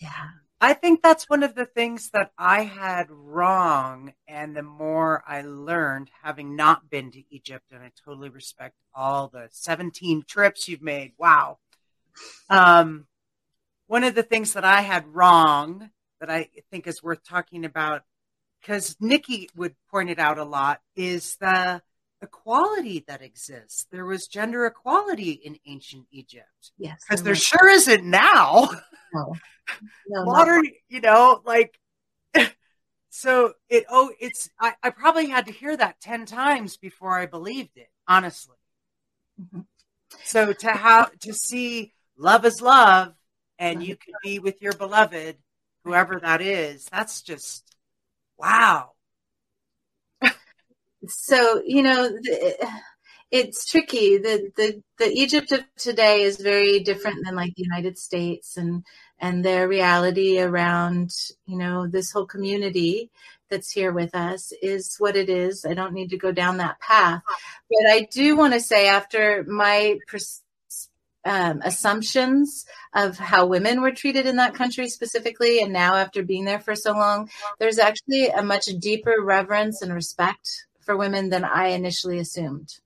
Speaker 3: Yeah.
Speaker 1: I think that's one of the things that I had wrong. And the more I learned, having not been to Egypt, and I totally respect all the 17 trips you've made. Wow. Um, one of the things that I had wrong that I think is worth talking about, because Nicki would point it out a lot, is the equality that exists. There was gender equality in ancient Egypt.
Speaker 3: Yes.
Speaker 1: Because there sure isn't now. No. no Modern, you know, like so it oh it's I, I probably had to hear that 10 times before I believed it, honestly. Mm-hmm. So to have to see love is love and you can be with your beloved, whoever that is, that's just wow
Speaker 3: so you know it's tricky the, the the egypt of today is very different than like the united states and and their reality around, you know, this whole community that's here with us is what it is. I don't need to go down that path. But I do want to say, after my um, assumptions of how women were treated in that country specifically, and now after being there for so long, there's actually a much deeper reverence and respect for women than I initially assumed.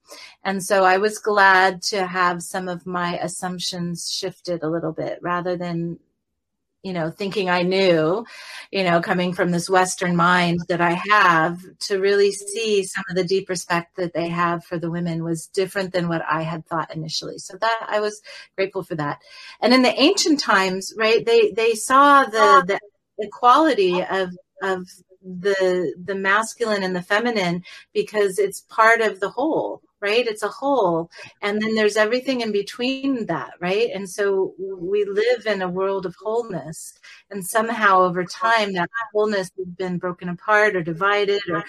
Speaker 3: And so I was glad to have some of my assumptions shifted a little bit rather than you know, thinking I knew, you know, coming from this Western mind that I have, to really see some of the deep respect that they have for the women was different than what I had thought initially. So that I was grateful for that. And in the ancient times, right, they they saw the the equality of of the the masculine and the feminine because it's part of the whole right? It's a whole. And then there's everything in between that, right? And so we live in a world of wholeness. And somehow over time, that wholeness has been broken apart or divided or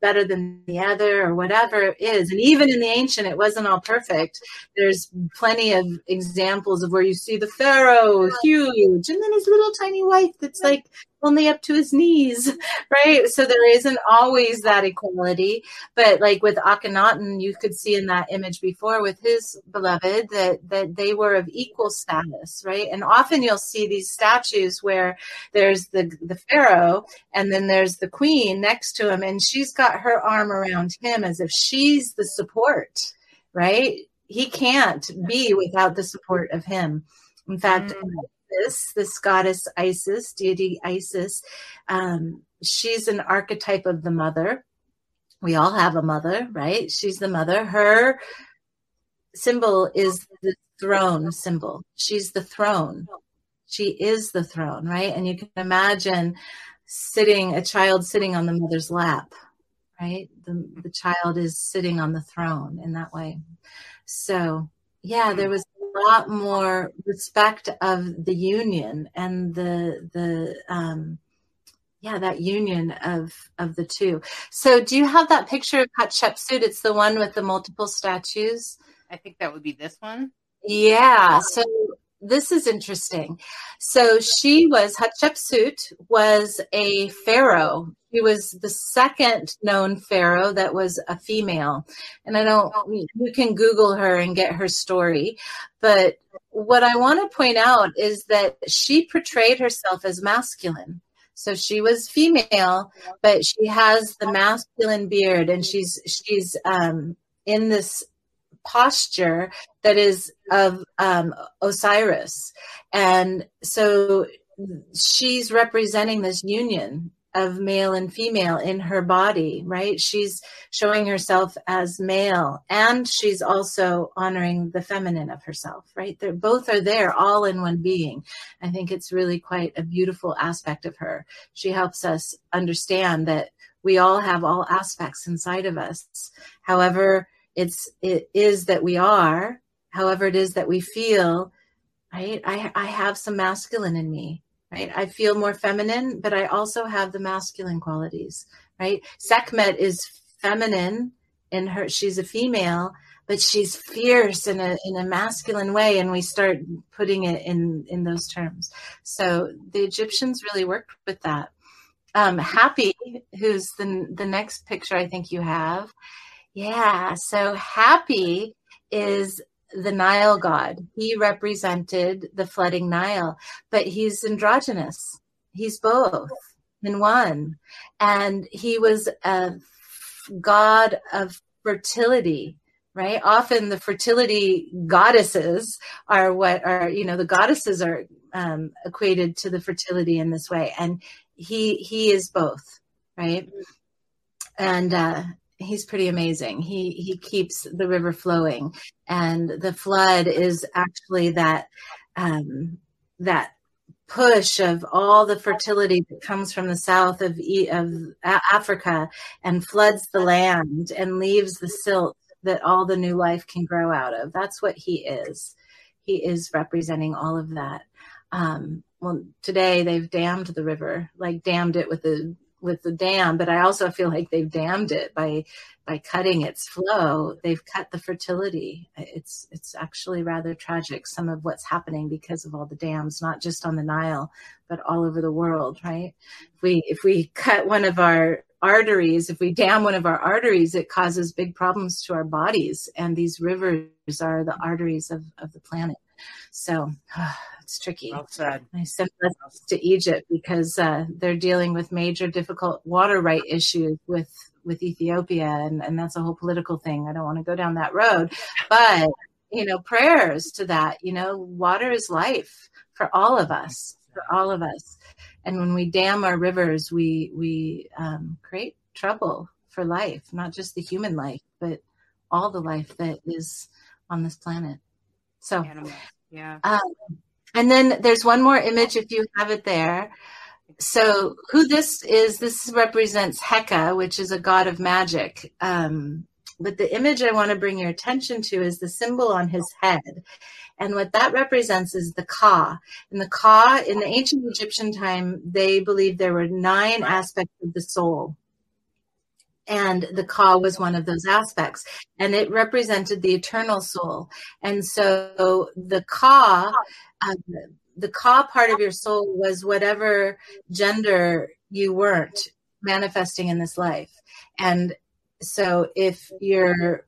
Speaker 3: better than the other or whatever it is. And even in the ancient, it wasn't all perfect. There's plenty of examples of where you see the pharaoh huge and then his little tiny wife that's like only up to his knees, right? So there isn't always that equality. But like with Akhenaten, you could see in that image before with his beloved that that they were of equal status, right? And often you'll see these statues where there's the the pharaoh and then there's the queen next to him, and she's got her arm around him as if she's the support, right? He can't be without the support of him. In fact, mm Isis, this goddess Isis, deity Isis, um, she's an archetype of the mother. We all have a mother, right? She's the mother. Her symbol is the throne symbol. She's the throne. She is the throne, right? And you can imagine sitting, a child sitting on the mother's lap, right? The, the child is sitting on the throne in that way. So, yeah, there was lot more respect of the union and the the um, yeah that union of of the two. So do you have that picture of Hatshepsut? It's the one with the multiple statues.
Speaker 2: I think that would be this one.
Speaker 3: Yeah. So this is interesting. So she was Hatshepsut was a pharaoh. She was the second known pharaoh that was a female. And I don't you can Google her and get her story. But what I want to point out is that she portrayed herself as masculine. So she was female, but she has the masculine beard and she's she's um in this posture that is of um, Osiris. And so she's representing this union of male and female in her body, right? She's showing herself as male and she's also honoring the feminine of herself, right? They're both are there all in one being. I think it's really quite a beautiful aspect of her. She helps us understand that we all have all aspects inside of us. However, it's it is that we are however it is that we feel right? I i have some masculine in me right? I feel more feminine but i also have the masculine qualities right? Sekhmet is feminine in her she's a female but she's fierce in a in a masculine way and we start putting it in in those terms. So the egyptians really worked with that. Um Hapi who's the the next picture i think you have yeah. So Hapi is the Nile god. He represented the flooding Nile, but he's androgynous. He's both in one. And he was a god of fertility, right? Often the fertility goddesses are what are, you know, the goddesses are um, equated to the fertility in this way. And he, he is both, right? And, uh, he's pretty amazing. He he keeps the river flowing, and the flood is actually that um, that push of all the fertility that comes from the south of of Africa and floods the land and leaves the silt that all the new life can grow out of. That's what he is. He is representing all of that. Um, well, today they've dammed the river, like dammed it with a with the dam, but I also feel like they've dammed it by by cutting its flow. They've cut the fertility. It's it's actually rather tragic some of what's happening because of all the dams, not just on the Nile, but all over the world, right? If we if we cut one of our arteries, if we dam one of our arteries, it causes big problems to our bodies. And these rivers are the arteries of, of the planet. So it's tricky.
Speaker 4: Well said.
Speaker 3: I sent this to Egypt because uh, they're dealing with major difficult water right issues with with Ethiopia, and, and that's a whole political thing. I don't want to go down that road, but you know, prayers to that. You know, water is life for all of us, for all of us. And when we dam our rivers, we we um, create trouble for life, not just the human life, but all the life that is on this planet. So,
Speaker 2: yeah.
Speaker 3: Um, and then there's one more image if you have it there. So, who this is, this represents Heka, which is a god of magic. Um, but the image I want to bring your attention to is the symbol on his head. And what that represents is the Ka. And the Ka, in the ancient Egyptian time, they believed there were nine aspects of the soul. And the Ka was one of those aspects. And it represented the eternal soul. And so the Ka, um, the Ka part of your soul was whatever gender you weren't manifesting in this life. And so if you're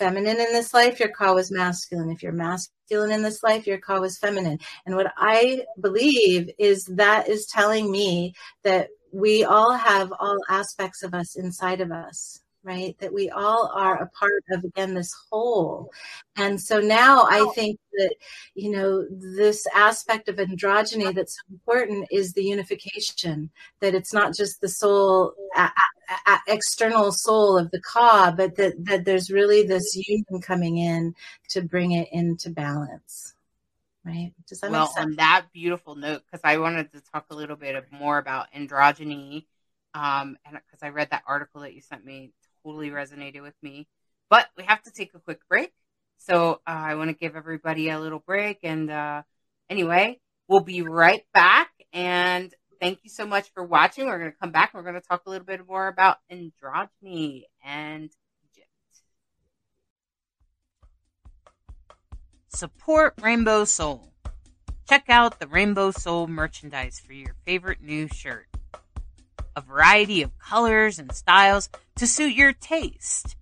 Speaker 3: feminine in this life, your Ka was masculine. If you're masculine in this life, your Ka was feminine. And what I believe is that is telling me that we all have all aspects of us inside of us right? That we all are a part of again this whole. And so now i think that you know this aspect of androgyny that's so important is the unification that it's not just the soul a, a, a, external soul of the ka but that that there's really this union coming in to bring it into balance right
Speaker 2: does that well, make sense on that beautiful note because i wanted to talk a little bit more about androgyny um and because i read that article that you sent me totally resonated with me. But we have to take a quick break. So uh, I want to give everybody a little break. And uh, anyway, we'll be right back. And thank you so much for watching. We're going to come back. And we're going to talk a little bit more about androgyny and Support Rainbow Soul. Check out the Rainbow Soul merchandise for your favorite new shirt a variety of colors and styles to suit your taste.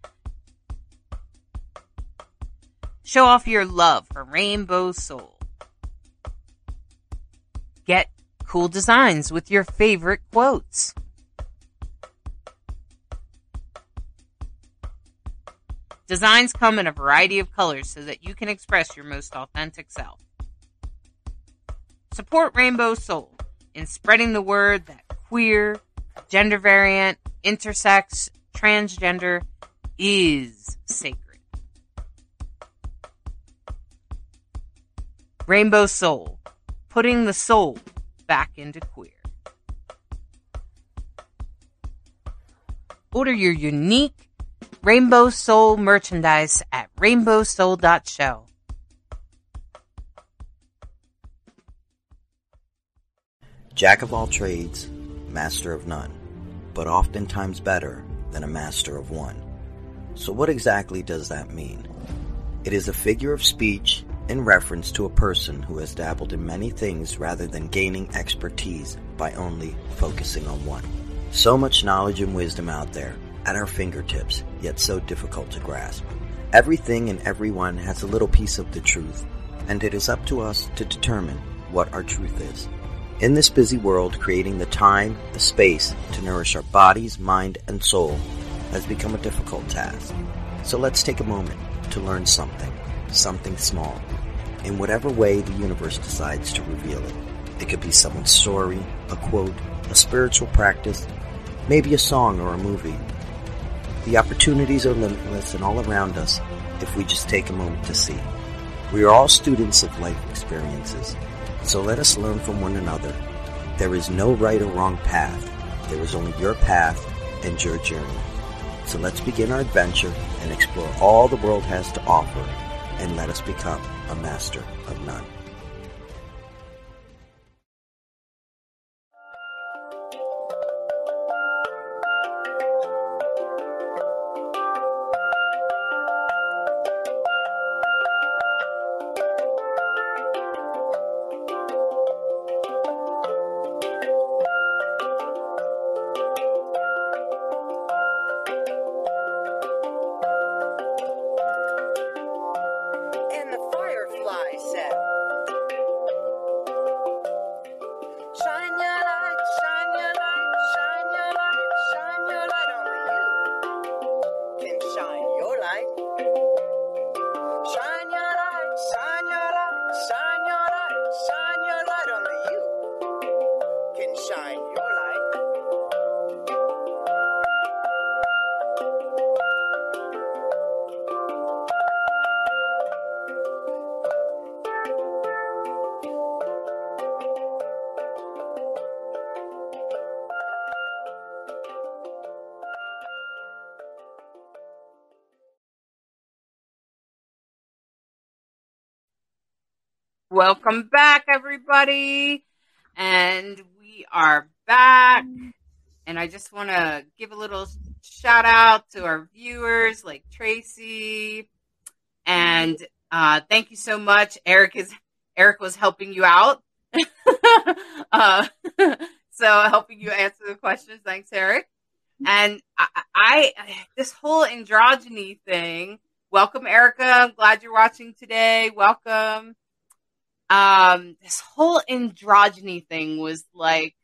Speaker 2: Show off your love for Rainbow Soul. Get cool designs with your favorite quotes. Designs come in a variety of colors so that you can express your most authentic self. Support Rainbow Soul in spreading the word that queer, gender variant, intersex, transgender is sacred. Rainbow Soul, putting the soul back into queer. Order your unique Rainbow Soul merchandise at rainbowsoul.show.
Speaker 5: Jack of all trades, master of none but oftentimes better than a master of one. So, what exactly does that mean? It is a figure of speech in reference to a person who has dabbled in many things rather than gaining expertise by only focusing on one. So much knowledge and wisdom out there at our fingertips, yet so difficult to grasp. Everything and everyone has a little piece of the truth, and it is up to us to determine what our truth is. In this busy world, creating the time, the space to nourish our bodies, mind, and soul has become a difficult task. So let's take a moment to learn something, something small, in whatever way the universe decides to reveal it. It could be someone's story, a quote, a spiritual practice, maybe a song or a movie. The opportunities are limitless and all around us if we just take a moment to see. We are all students of life experiences so let us learn from one another. There is no right or wrong path. There is only your path and your journey. So let's begin our adventure and explore all the world has to offer and let us become a master of none.
Speaker 2: Welcome back, everybody. And we are back. And I just want to give a little shout out to our viewers like Tracy. And uh, thank you so much. Eric is Eric was helping you out. uh, so helping you answer the questions. Thanks, Eric. And I, I this whole androgyny thing. Welcome, Erica. I'm glad you're watching today. Welcome um this whole androgyny thing was like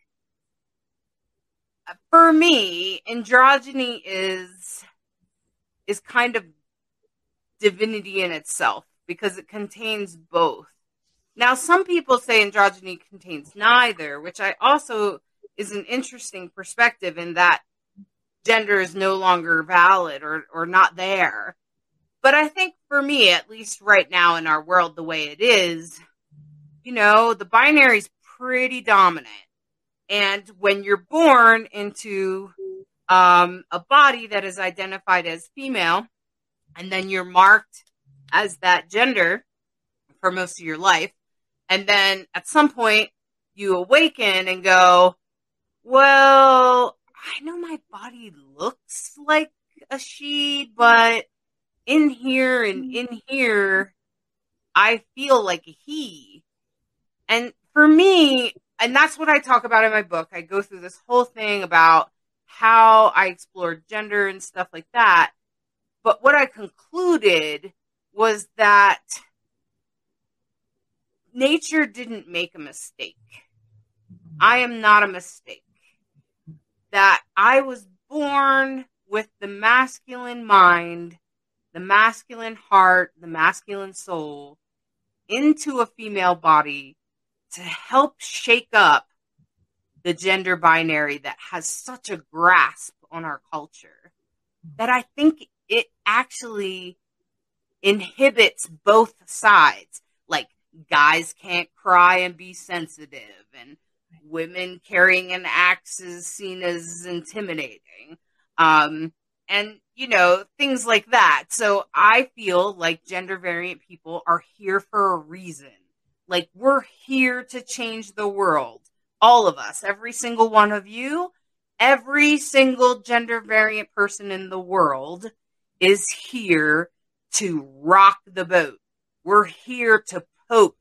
Speaker 2: for me androgyny is is kind of divinity in itself because it contains both. Now some people say androgyny contains neither which i also is an interesting perspective in that gender is no longer valid or or not there. But i think for me at least right now in our world the way it is you know, the binary is pretty dominant. And when you're born into um, a body that is identified as female, and then you're marked as that gender for most of your life, and then at some point you awaken and go, well, I know my body looks like a she, but in here and in here, I feel like a he. And for me, and that's what I talk about in my book. I go through this whole thing about how I explored gender and stuff like that. But what I concluded was that nature didn't make a mistake. I am not a mistake. That I was born with the masculine mind, the masculine heart, the masculine soul into a female body to help shake up the gender binary that has such a grasp on our culture that I think it actually inhibits both sides. Like guys can't cry and be sensitive, and women carrying an axe is seen as intimidating. Um, and you know, things like that. So I feel like gender variant people are here for a reason. Like we're here to change the world. All of us, every single one of you, every single gender variant person in the world is here to rock the boat. We're here to poke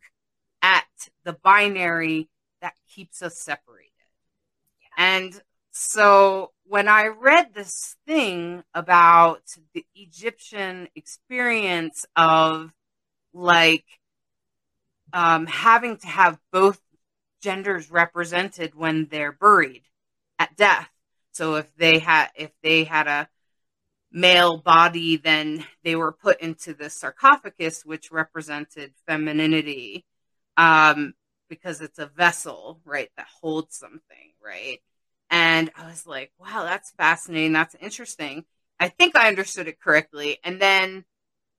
Speaker 2: at the binary that keeps us separated. And so when I read this thing about the Egyptian experience of like um, having to have both genders represented when they're buried at death. So if they had if they had a male body, then they were put into the sarcophagus, which represented femininity, um, because it's a vessel, right, that holds something, right. And I was like, wow, that's fascinating. That's interesting. I think I understood it correctly. And then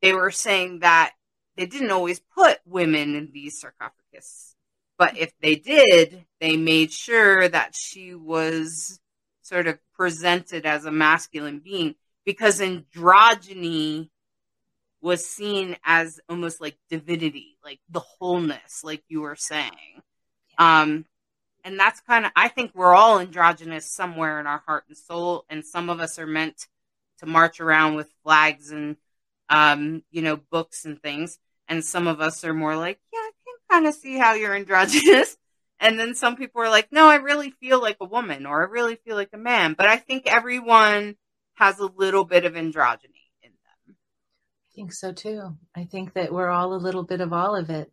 Speaker 2: they were saying that they didn't always put women in these sarcophagus. But if they did, they made sure that she was sort of presented as a masculine being because androgyny was seen as almost like divinity, like the wholeness, like you were saying. Um, and that's kind of, I think we're all androgynous somewhere in our heart and soul, and some of us are meant to march around with flags and, um, you know, books and things. And some of us are more like, yeah, I can kind of see how you're androgynous. And then some people are like, no, I really feel like a woman or I really feel like a man. But I think everyone has a little bit of androgyny in them.
Speaker 3: I think so too. I think that we're all a little bit of all of it,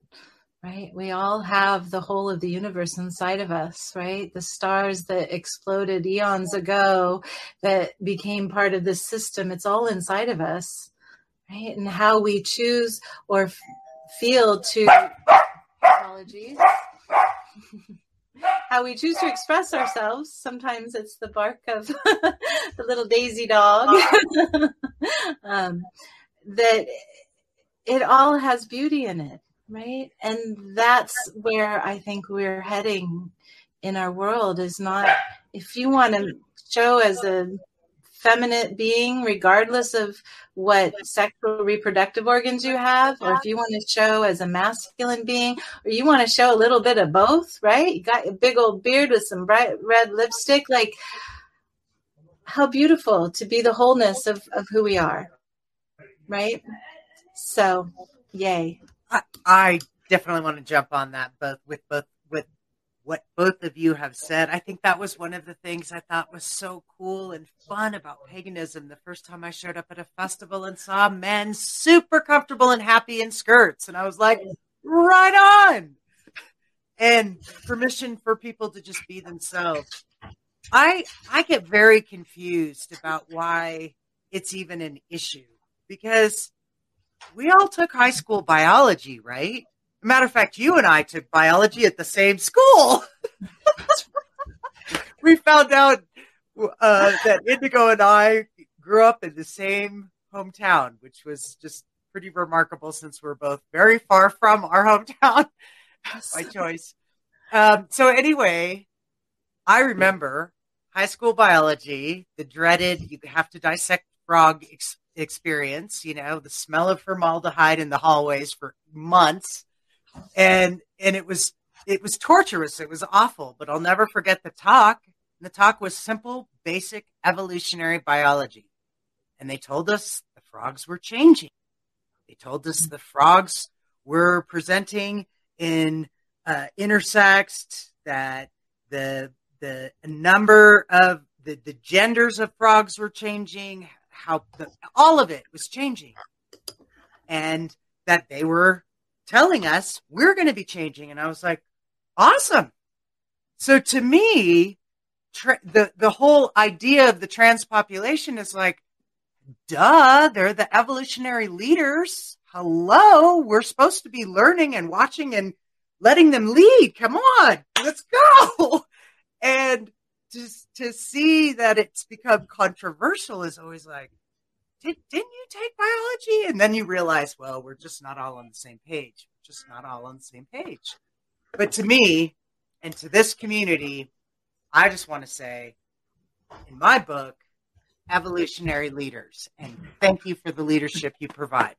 Speaker 3: right? We all have the whole of the universe inside of us, right? The stars that exploded eons ago that became part of this system, it's all inside of us, right? And how we choose or f- feel to, apologies, how we choose to express ourselves. Sometimes it's the bark of the little daisy dog. um, that it all has beauty in it, right? And that's where I think we're heading in our world is not if you want to show as a feminine being, regardless of what sexual reproductive organs you have, or if you want to show as a masculine being, or you want to show a little bit of both, right? You got a big old beard with some bright red lipstick, like how beautiful to be the wholeness of, of who we are, right? So, yay.
Speaker 1: I, I definitely want to jump on that both with both with what both of you have said. I think that was one of the things I thought was so cool and fun about paganism. The first time I showed up at a festival and saw men super comfortable and happy in skirts, and I was like, right on. And permission for people to just be themselves. I I get very confused about why it's even an issue because we all took high school biology, right? Matter of fact, you and I took biology at the same school. we found out uh, that Indigo and I grew up in the same hometown, which was just pretty remarkable since we're both very far from our hometown by choice. Um, so, anyway, I remember high school biology, the dreaded, you have to dissect frog ex- experience, you know, the smell of formaldehyde in the hallways for months and and it was it was torturous. It was awful, but I'll never forget the talk. The talk was simple, basic evolutionary biology, and they told us the frogs were changing. They told us the frogs were presenting in uh, intersexed that the the number of the, the genders of frogs were changing, how the, all of it was changing, and that they were telling us we're going to be changing. And I was like, awesome. So to me, tra- the, the whole idea of the trans population is like, duh, they're the evolutionary leaders. Hello, we're supposed to be learning and watching and letting them lead. Come on, let's go. And just to see that it's become controversial is always like, did, didn't you take biology? And then you realize, well, we're just not all on the same page. We're just not all on the same page. But to me and to this community, I just want to say, in my book, evolutionary leaders, and thank you for the leadership you provide.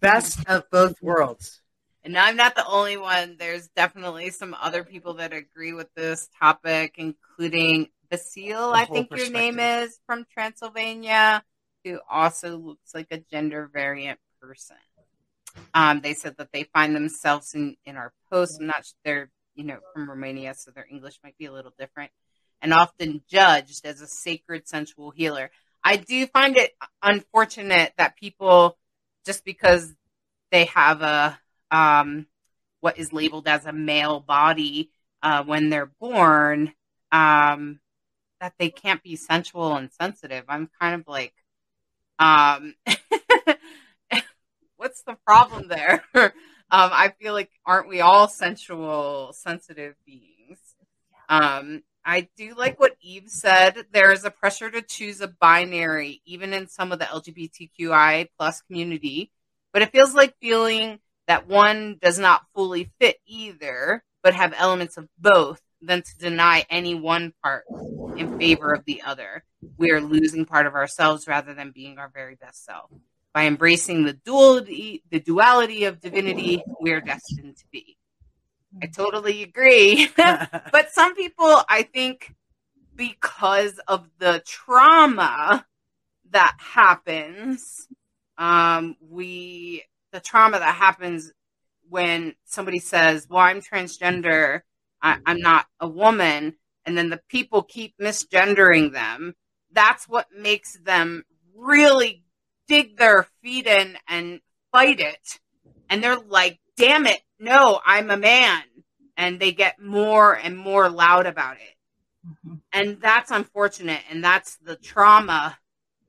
Speaker 1: Best of both worlds.
Speaker 2: And I'm not the only one. There's definitely some other people that agree with this topic, including Basile, I think your name is from Transylvania, who also looks like a gender variant person. Um, they said that they find themselves in, in our post. I'm not sure they're, you know, from Romania, so their English might be a little different, and often judged as a sacred sensual healer. I do find it unfortunate that people, just because they have a um, what is labeled as a male body uh, when they're born, um, that they can't be sensual and sensitive. I'm kind of like, um, what's the problem there? um, I feel like aren't we all sensual, sensitive beings? Um, I do like what Eve said. There is a pressure to choose a binary, even in some of the LGBTQI plus community. But it feels like feeling that one does not fully fit either, but have elements of both, than to deny any one part in favor of the other. We are losing part of ourselves rather than being our very best self. By embracing the duality, the duality of divinity, we are destined to be. I totally agree. but some people, I think, because of the trauma that happens, um, we the trauma that happens when somebody says, "Well, I'm transgender, I, I'm not a woman," and then the people keep misgendering them. That's what makes them really dig their feet in and fight it. And they're like, "Damn it, no, I'm a man," and they get more and more loud about it and that's unfortunate and that's the trauma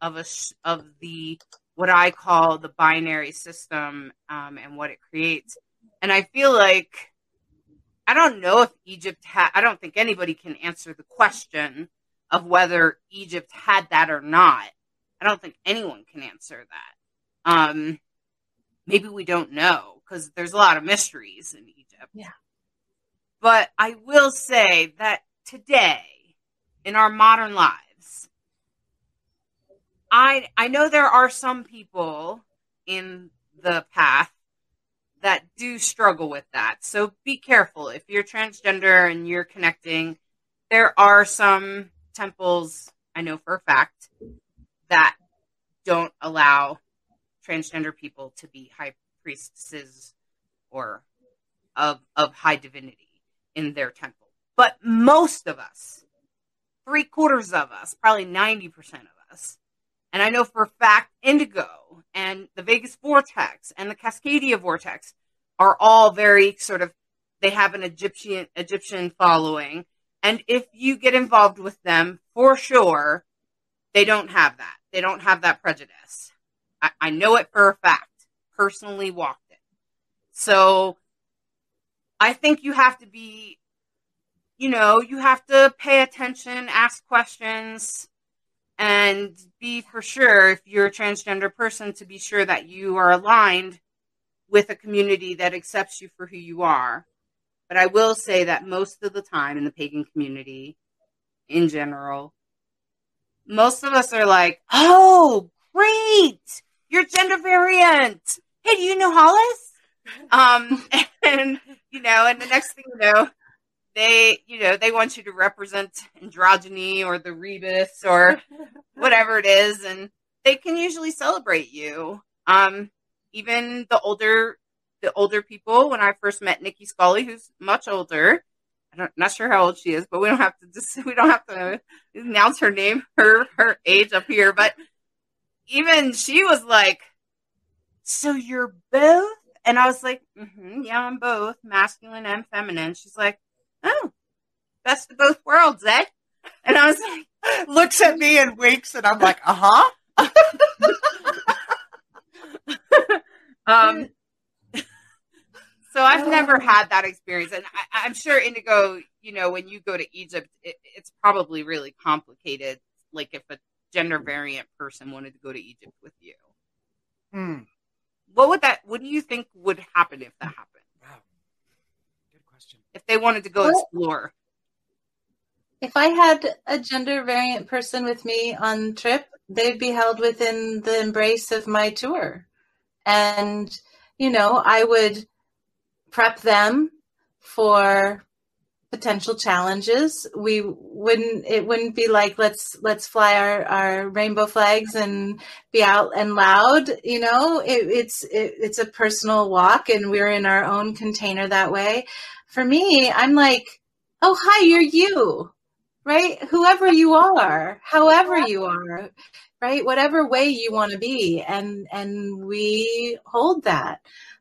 Speaker 2: of a of the what i call the binary system um, and what it creates and i feel like I don't know if Egypt had, I don't think anybody can answer the question of whether Egypt had that or not. I don't think anyone can answer that. Um, maybe we don't know because there's a lot of mysteries in Egypt.
Speaker 3: Yeah.
Speaker 2: But I will say that today, in our modern lives, I I know there are some people in the path that do struggle with that. So be careful if you're transgender and you're connecting. There are some temples I know for a fact that don't allow transgender people to be high priestesses or of of high divinity in their temple. But most of us, three quarters of us, probably ninety percent of us, and I know for a fact Indigo and the Vegas Vortex and the Cascadia Vortex are all very sort of they have an Egyptian Egyptian following. And if you get involved with them, for sure, they don't have that. They don't have that prejudice. I, I know it for a fact. Personally walked it. So I think you have to be, you know, you have to pay attention, ask questions, and be for sure if you're a transgender person to be sure that you are aligned with a community that accepts you for who you are. But I will say that most of the time in the pagan community, in general, most of us are like, oh, great, you're gender variant. Hey, do you know Hollis? Um, and, you know, and the next thing you know, they, you know, they want you to represent androgyny or the Rebis or whatever it is. And they can usually celebrate you. Um, even the older the older people when I first met Nicki Scully, who's much older. I'm not sure how old she is, but we don't have to just we don't have to announce her name, her her age up here. But even she was like, "So you're both?" And I was like, mm-hmm, "Yeah, I'm both masculine and feminine." She's like, "Oh, best of both worlds, eh?" And I was like,
Speaker 1: Looks at me and winks, and I'm like, uh huh.
Speaker 2: Um, so I've never had that experience, and I, I'm sure Indigo. You know, when you go to Egypt, it, it's probably really complicated. Like if a gender variant person wanted to go to Egypt with you,
Speaker 1: Hmm.
Speaker 2: what would that? What do you think would happen if that happened?
Speaker 1: Wow. Good question.
Speaker 2: If they wanted to go explore?
Speaker 3: If I had a gender variant person with me on trip, they'd be held within the embrace of my tour. And, you know, I would prep them for potential challenges. We wouldn't it wouldn't be like let's let's fly our, our rainbow flags and be out and loud, you know. It, it's it, it's a personal walk and we're in our own container that way. For me, I'm like, "Oh, hi, you're you." Right? Whoever you are, however you are, right? Whatever way you want to be, and and we hold that.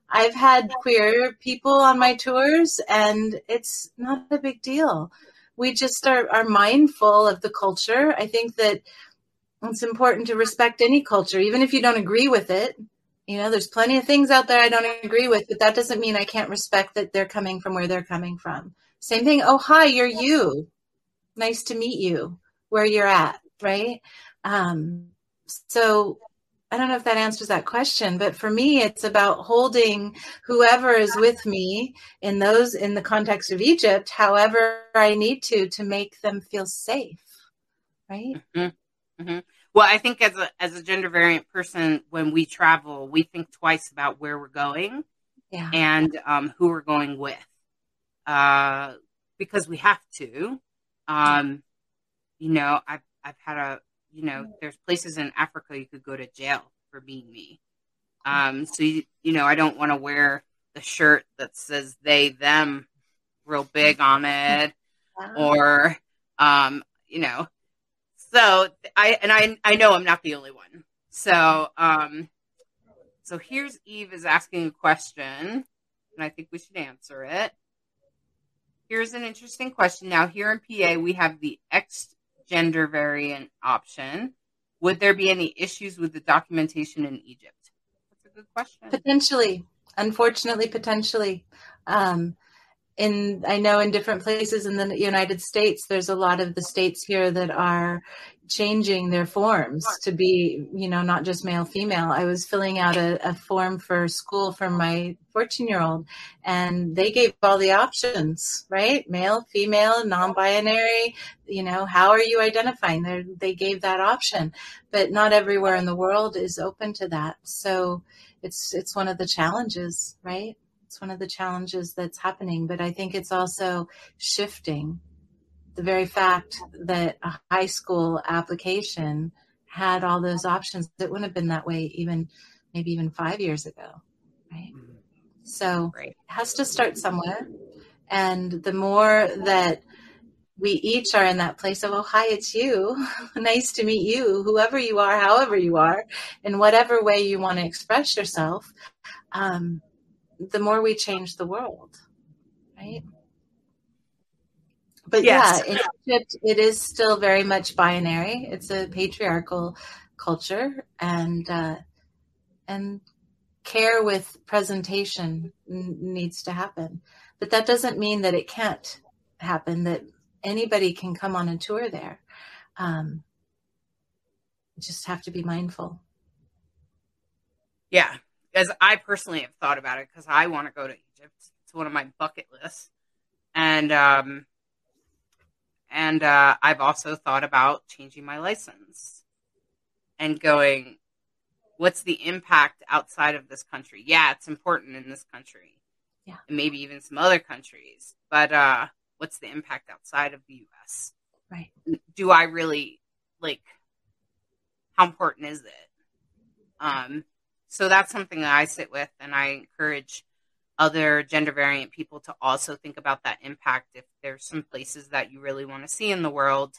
Speaker 3: I've had queer people on my tours, and it's not a big deal. We just are, are mindful of the culture. I think that it's important to respect any culture, even if you don't agree with it. You know, there's plenty of things out there I don't agree with, but that doesn't mean I can't respect that they're coming from where they're coming from. Same thing. Oh, hi, you're you nice to meet you where you're at right? Um, so i don't know if that answers that question but for me it's about holding whoever is with me in those in the context of egypt however i need to to make them feel safe right?
Speaker 2: Hmm Well, I think as a as a gender variant person, when we travel, we think twice about where we're going
Speaker 3: yeah.
Speaker 2: and um, who we're going with, uh, because we have to. Um, you know, I've I've had a you know, there's places in Africa you could go to jail for being me. Um, so you, you know, I don't want to wear the shirt that says they them real big on it or um, you know. So I and I I know I'm not the only one. So um so here's Eve is asking a question, and I think we should answer it. Here's an interesting question. Now, here in PA, we have the X gender variant option. Would there be any issues with the documentation in Egypt? That's a good question.
Speaker 3: Potentially, unfortunately, potentially. Um, in I know in different places in the United States, there's a lot of the states here that are changing their forms to be, you know, not just male female. I was filling out a, a form for school for my 14 year old, and they gave all the options, right? Male, female, non binary, you know, how are you identifying? They're, they gave that option, but not everywhere in the world is open to that. So it's it's one of the challenges, right? It's one of the challenges that's happening, but I think it's also shifting. The very fact that a high school application had all those options, it wouldn't have been that way even maybe even five years ago, right? So
Speaker 2: Right.
Speaker 3: it has to start somewhere. And the more that we each are in that place of, oh, hi, it's you. nice to meet you, whoever you are, however you are, in whatever way you want to express yourself, um, the more we change the world, right? But
Speaker 2: Yes.
Speaker 3: yeah, in Egypt, it is still very much binary. It's a patriarchal culture, and uh, and care with presentation n- needs to happen. But that doesn't mean that it can't happen. That anybody can come on a tour there. Um, just have to be mindful.
Speaker 2: Yeah, as I personally have thought about it because I want to go to Egypt. It's one of my bucket lists, and um, and uh, I've also thought about changing my license and going. What's the impact outside of this country? Yeah, it's important in this country,
Speaker 3: Yeah.
Speaker 2: and maybe even some other countries. But uh, what's the impact outside of the U.S.?
Speaker 3: Right.
Speaker 2: Do I really like? How important is it? Um, so that's something that I sit with, and I encourage other gender variant people to also think about that impact if there's some places that you really want to see in the world.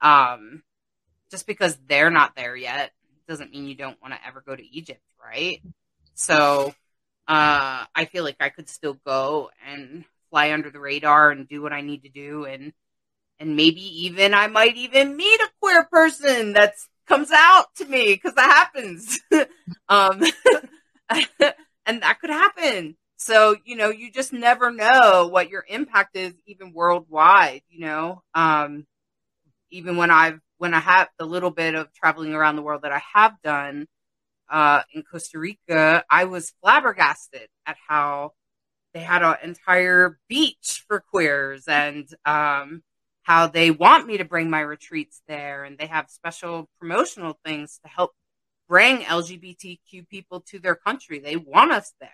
Speaker 2: Um, just because they're not there yet doesn't mean you don't want to ever go to Egypt, right? So uh, I feel like I could still go and fly under the radar and do what I need to do, and and maybe even I might even meet a queer person that comes out to me because that happens. um, and that could happen. So, you know, you just never know what your impact is even worldwide, you know. Um, even when I've when I have the little bit of traveling around the world that I have done uh, in Costa Rica, I was flabbergasted at how they had an entire beach for queers and um, how they want me to bring my retreats there and they have special promotional things to help bring LGBTQ people to their country. They want us there.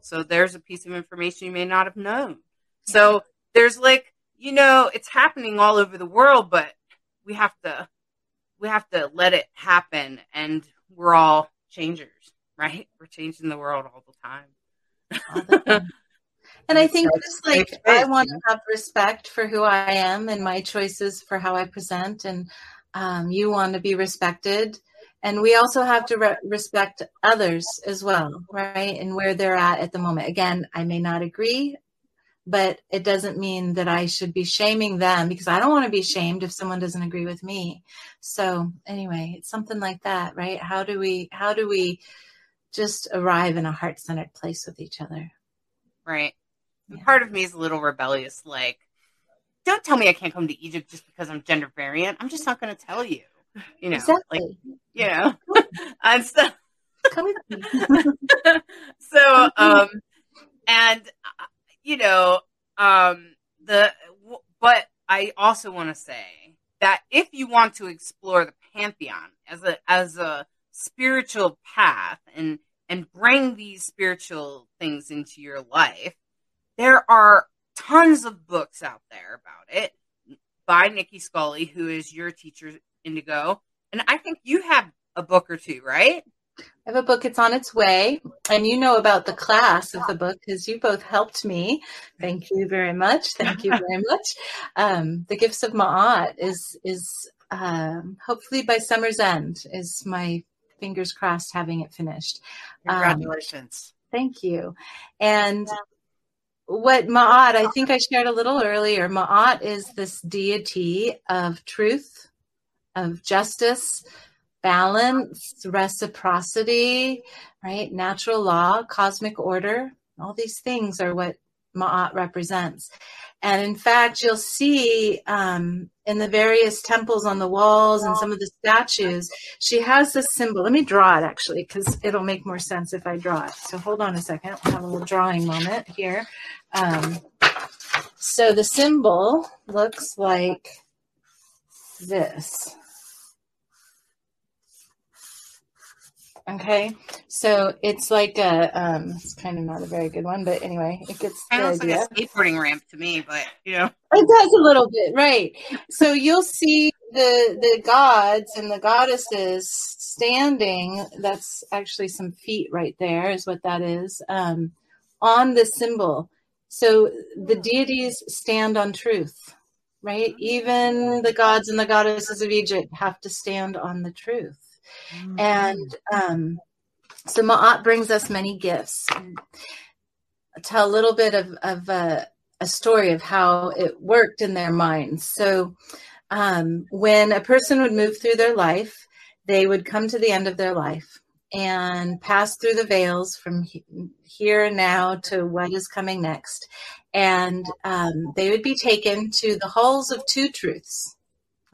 Speaker 2: So there's a piece of information you may not have known. So there's like, you know, it's happening all over the world, but we have to we have to let it happen and we're all changers, right? We're changing the world all the time.
Speaker 3: And I think just like I want to have respect for who I am and my choices for how I present, and um, you want to be respected. And we also have to re- respect others as well, right? And where they're at at the moment. Again, I may not agree, but it doesn't mean that I should be shaming them because I don't want to be shamed if someone doesn't agree with me. So anyway, it's something like that, right? How do we how do we just arrive in a heart centered place with each other?
Speaker 2: Right.
Speaker 3: Yeah.
Speaker 2: part of me is a little rebellious, like, don't tell me I can't come to Egypt just because I'm gender variant. I'm just not going to tell you. You know, like,
Speaker 3: exactly.
Speaker 2: you know, and so,
Speaker 3: Come with me.
Speaker 2: so, um, and, you know, um, the, but I also want to say that if you want to explore the pantheon as a, as a spiritual path and, and bring these spiritual things into your life, there are tons of books out there about it by Nicki Scully, who is your teacher, Indigo. And I think you have a book or two, right?
Speaker 3: I have a book, it's on its way. And you know about the class of the book because you both helped me. Thank you very much. Thank you very much. Um, the Gifts of Ma'at is, is um, hopefully by summer's end, is my fingers crossed having it finished. Um,
Speaker 4: Congratulations.
Speaker 3: Thank you. And what Ma'at, I think I shared a little earlier, Ma'at is this deity of truth, of justice, balance, reciprocity, right? Natural law, cosmic order. All these things are what Ma'at represents. And in fact, you'll see um, in the various temples on the walls and some of the statues, she has this symbol. Let me draw it actually, because it'll make more sense if I draw it. So hold on a second. We'll have a little drawing moment here. Um, so the symbol looks like this. Okay, so it's like a, um, it's kind of not a very good one, but anyway, it gets
Speaker 2: Kind of like a skateboarding ramp to me, but you know.
Speaker 3: It does a little bit, right? So you'll see the the gods and the goddesses standing. That's actually some feet right there, is what that is um, on the symbol. So the deities stand on truth, right? Even the gods and the goddesses of Egypt have to stand on the truth. And um, so Ma'at brings us many gifts. I'll tell a little bit of, of uh, a story of how it worked in their minds. So um, when a person would move through their life, they would come to the end of their life and pass through the veils from he- here and now to what is coming next. And um, they would be taken to the halls of two truths,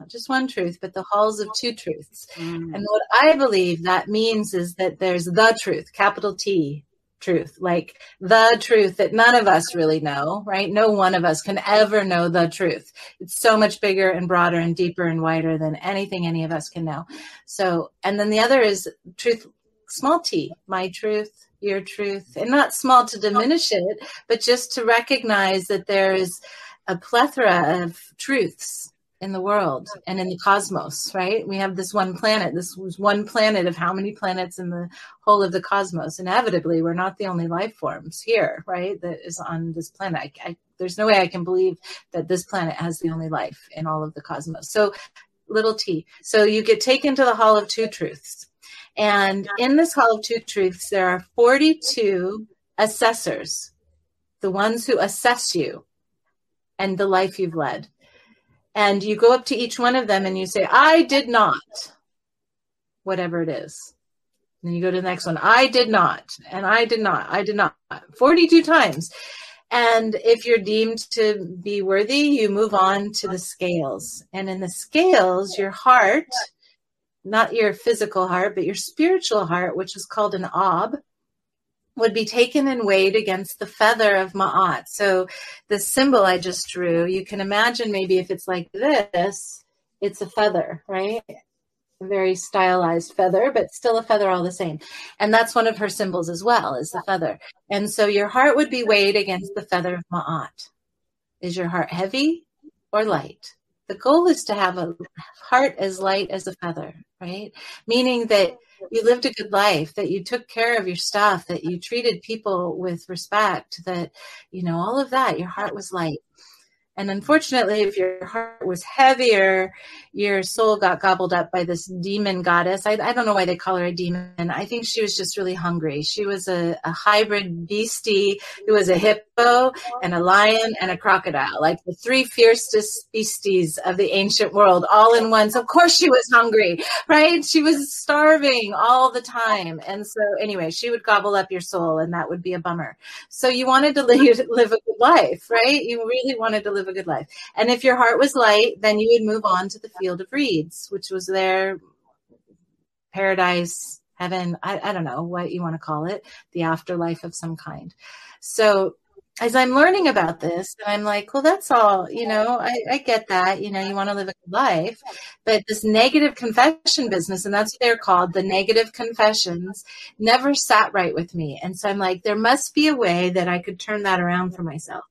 Speaker 3: not just one truth, but the halls of two truths.
Speaker 2: Mm.
Speaker 3: And what I believe that means is that there's the truth, capital T truth, like the truth that none of us really know, right? No one of us can ever know the truth. It's so much bigger and broader and deeper and wider than anything any of us can know. So, and then the other is truth, small t, my truth, your truth, and not small to diminish it, but just to recognize that there is a plethora of truths in the world and in the cosmos, right? We have this one planet. This was one planet of how many planets in the whole of the cosmos. Inevitably, we're not the only life forms here, right? That is on this planet. I, I, there's no way I can believe that this planet has the only life in all of the cosmos. So, little t. So, you get taken to the Hall of Two Truths. And in this Hall of Two Truths, there are 42 assessors, the ones who assess you and the life you've led and you go up to each one of them and you say, I did not, whatever it is. Then you go to the next one, I did not, and I did not, I did not, 42 times. And if you're deemed to be worthy, you move on to the scales. And in the scales, your heart, not your physical heart, but your spiritual heart, which is called an ob, would be taken and weighed against the feather of Ma'at. So the symbol I just drew, you can imagine maybe if it's like this, it's a feather, right? A very stylized feather, but still a feather all the same. And that's one of her symbols as well, is the feather. And so your heart would be weighed against the feather of Ma'at. Is your heart heavy or light? The goal is to have a heart as light as a feather, right? Meaning that you lived a good life, that you took care of your stuff, that you treated people with respect, that, you know, all of that, your heart was light. And unfortunately, if your heart was heavier, your soul got gobbled up by this demon goddess. I, I don't know why they call her a demon. I think she was just really hungry. She was a, a hybrid beastie who was a hippo and a lion and a crocodile, like the three fiercest beasties of the ancient world, all in one. So, of course, she was hungry, right? She was starving all the time. And so, anyway, she would gobble up your soul, and that would be a bummer. So, you wanted to live, live a good life, right? You really wanted to live a good life. And if your heart was light, then you would move on to the field of reeds, which was their paradise, heaven, I, I don't know what you want to call it, the afterlife of some kind. So as I'm learning about this, and I'm like, well, that's all, you know, I, I get that, you know, you want to live a good life, but this negative confession business, and that's what they're called, the negative confessions, never sat right with me. And so I'm like, there must be a way that I could turn that around for myself.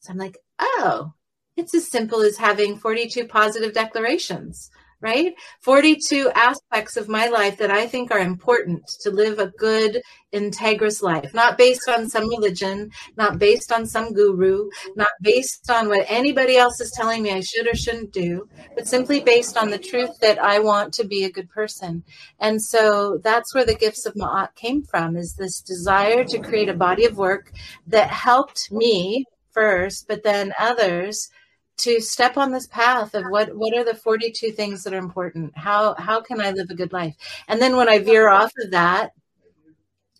Speaker 3: So I'm like, oh, it's as simple as having 42 positive declarations, right? 42 aspects of my life that I think are important to live a good, integrous life, not based on some religion, not based on some guru, not based on what anybody else is telling me I should or shouldn't do, but simply based on the truth that I want to be a good person. And so that's where the gifts of Ma'at came from, is this desire to create a body of work that helped me first, but then others to step on this path of what what are the 42 things that are important how how can i live a good life and then when i veer off of that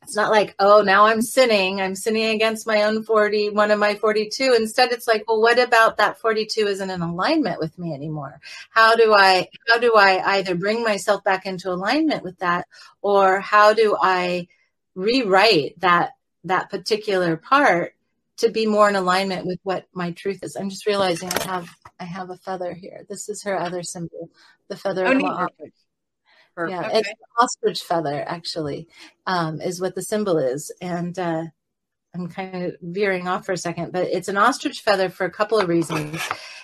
Speaker 3: it's not like, oh, now I'm sinning. I'm sinning against my own 40, one of my 42. Instead, it's like, well, what about that 42 isn't in alignment with me anymore? How do I, how do I either bring myself back into alignment with that or how do I rewrite that, that particular part to be more in alignment with what my truth is? I'm just realizing I have, I have a feather here. This is her other symbol, the feather
Speaker 2: Oh,
Speaker 3: of
Speaker 2: neat.
Speaker 3: Ma'at.
Speaker 2: Perfect.
Speaker 3: Yeah,
Speaker 2: Okay.
Speaker 3: it's an ostrich feather, actually, um, is what the symbol is. And uh, I'm kind of veering off for a second, but it's an ostrich feather for a couple of reasons.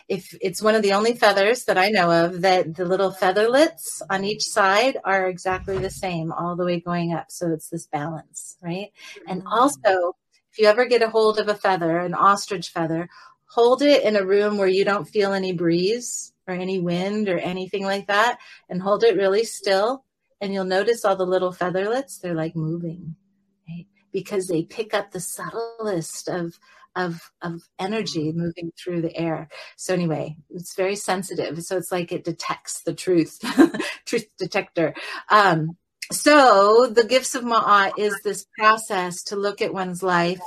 Speaker 3: If it's one of the only feathers that I know of that the little featherlets on each side are exactly the same all the way going up. So it's this balance, right? And also, if you ever get a hold of a feather, an ostrich feather, hold it in a room where you don't feel any breeze or any wind or anything like that and hold it really still and you'll notice all the little featherlets they're like moving right? Because they pick up the subtlest of of of energy moving through the air. So anyway it's very sensitive so it's like it detects the truth truth detector. Um so the gifts of ma'at is this process to look at one's life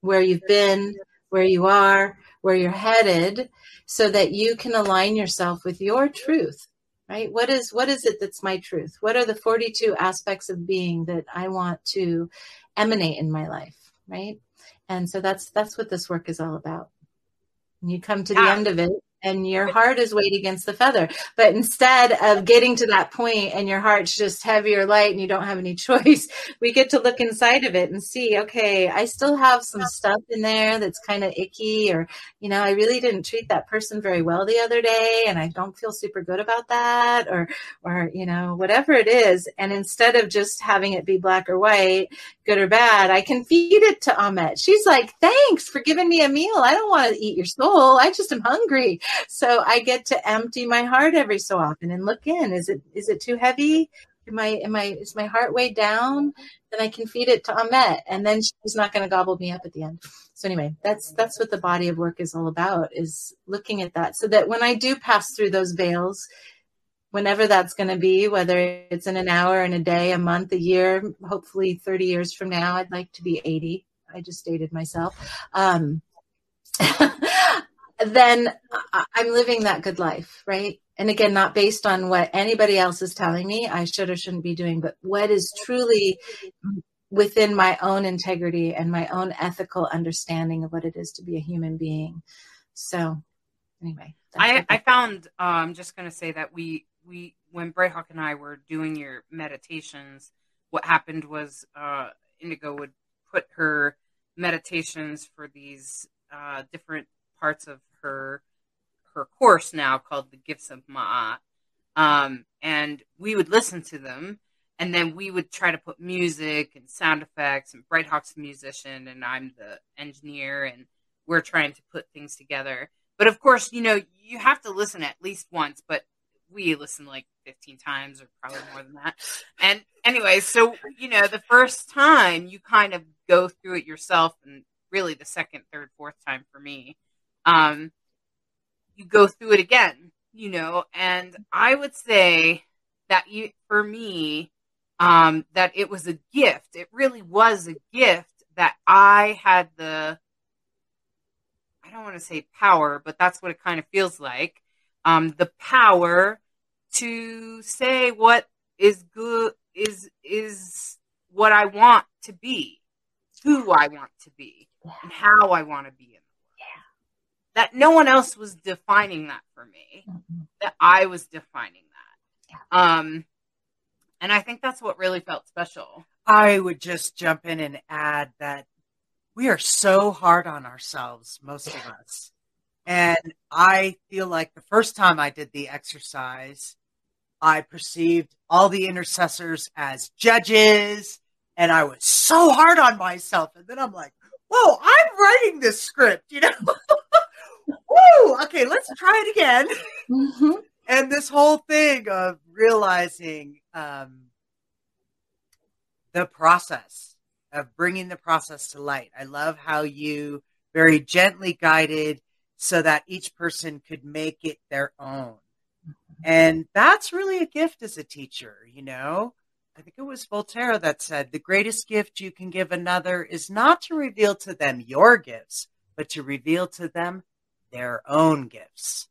Speaker 3: where you've been where you are where you're headed so that you can align yourself with your truth right? What is what is it that's my truth? What are the 42 aspects of being that i want to emanate in my life right? And so that's that's what this work is all about. And you come to the end of it and your heart is weighed against the feather. But instead of getting to that point and your heart's just heavy or light and you don't have any choice we get to look inside of it and see okay i still have some stuff in there that's kind of icky or you know i really didn't treat that person very well the other day and i don't feel super good about that or or you know whatever it is. And instead of just having it be black or white good or bad i can feed it to Ammit. she's like thanks for giving me a meal. I don't want to eat your soul. I just am hungry so i get to empty my heart every so often and look in. Is it is it too heavy? Am i am i is my heart weighed down? Then i can feed it to Ammit, and then she's not going to gobble me up at the end. So anyway that's that's what the body of work is all about is looking at that. So that when i do pass through those veils whenever that's going to be whether it's in an hour in a day a month a year hopefully 30 years from now i'd like to be 80 i just dated myself. Um, then i'm living that good life right? And again not based on what anybody else is telling me i should or shouldn't be doing but what is truly within my own integrity and my own ethical understanding of what it is to be a human being. So anyway
Speaker 2: I, I found uh, I'm just going to say that we we when Brighthawk and I were doing your meditations, what happened was uh, Indigo would put her meditations for these uh, different parts of her her course now called the Gifts of Ma'at, um, and we would listen to them, and then we would try to put music and sound effects. And Brighthawk's a musician, and I'm the engineer, and we're trying to put things together. But of course, you know, you have to listen at least once, but we listen like 15 times or probably more than that. And anyway, so, you know, the first time you kind of go through it yourself, and really the second, third, fourth time for me, um, you go through it again, you know, and I would say that you, for me, um, that it was a gift. It really was a gift that I had the, I don't want to say power, but that's what it kind of feels like. Um, the power to say what is good is is what I want to be, who I want to be, and how I want to be. That no one else was defining that for me.
Speaker 3: Mhm.
Speaker 2: That I was defining that. Um, and I think that's what really felt special.
Speaker 1: I would just jump in and add that we are so hard on ourselves, most of us. And I feel like the first time I did the exercise, I perceived all the intercessors as judges, and I was so hard on myself. And then I'm like, whoa, I'm writing this script, you know? Woo! Okay, let's try it again.
Speaker 3: Mhm.
Speaker 1: and this whole thing of realizing um, the process of bringing the process to light. I love how you very gently guided so that each person could make it their own. And that's really a gift as a teacher, you know, I think it was Voltaire that said the greatest gift you can give another is not to reveal to them your gifts, but to reveal to them their own gifts.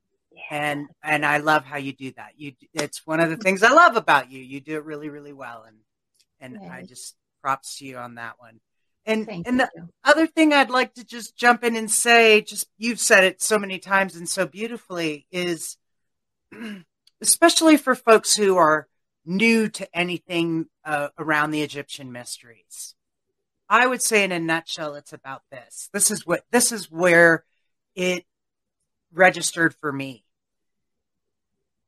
Speaker 1: And and I love how you do that. You it's one of the things I love about you. You do it really really well and and I just props to you on that one. And
Speaker 3: Thank
Speaker 1: and the
Speaker 3: you.
Speaker 1: other thing I'd like to just jump in and say, just you've said it so many times and so beautifully, is especially for folks who are new to anything uh, around the Egyptian mysteries. I would say, in a nutshell, it's about this. This is what this is where it registered for me.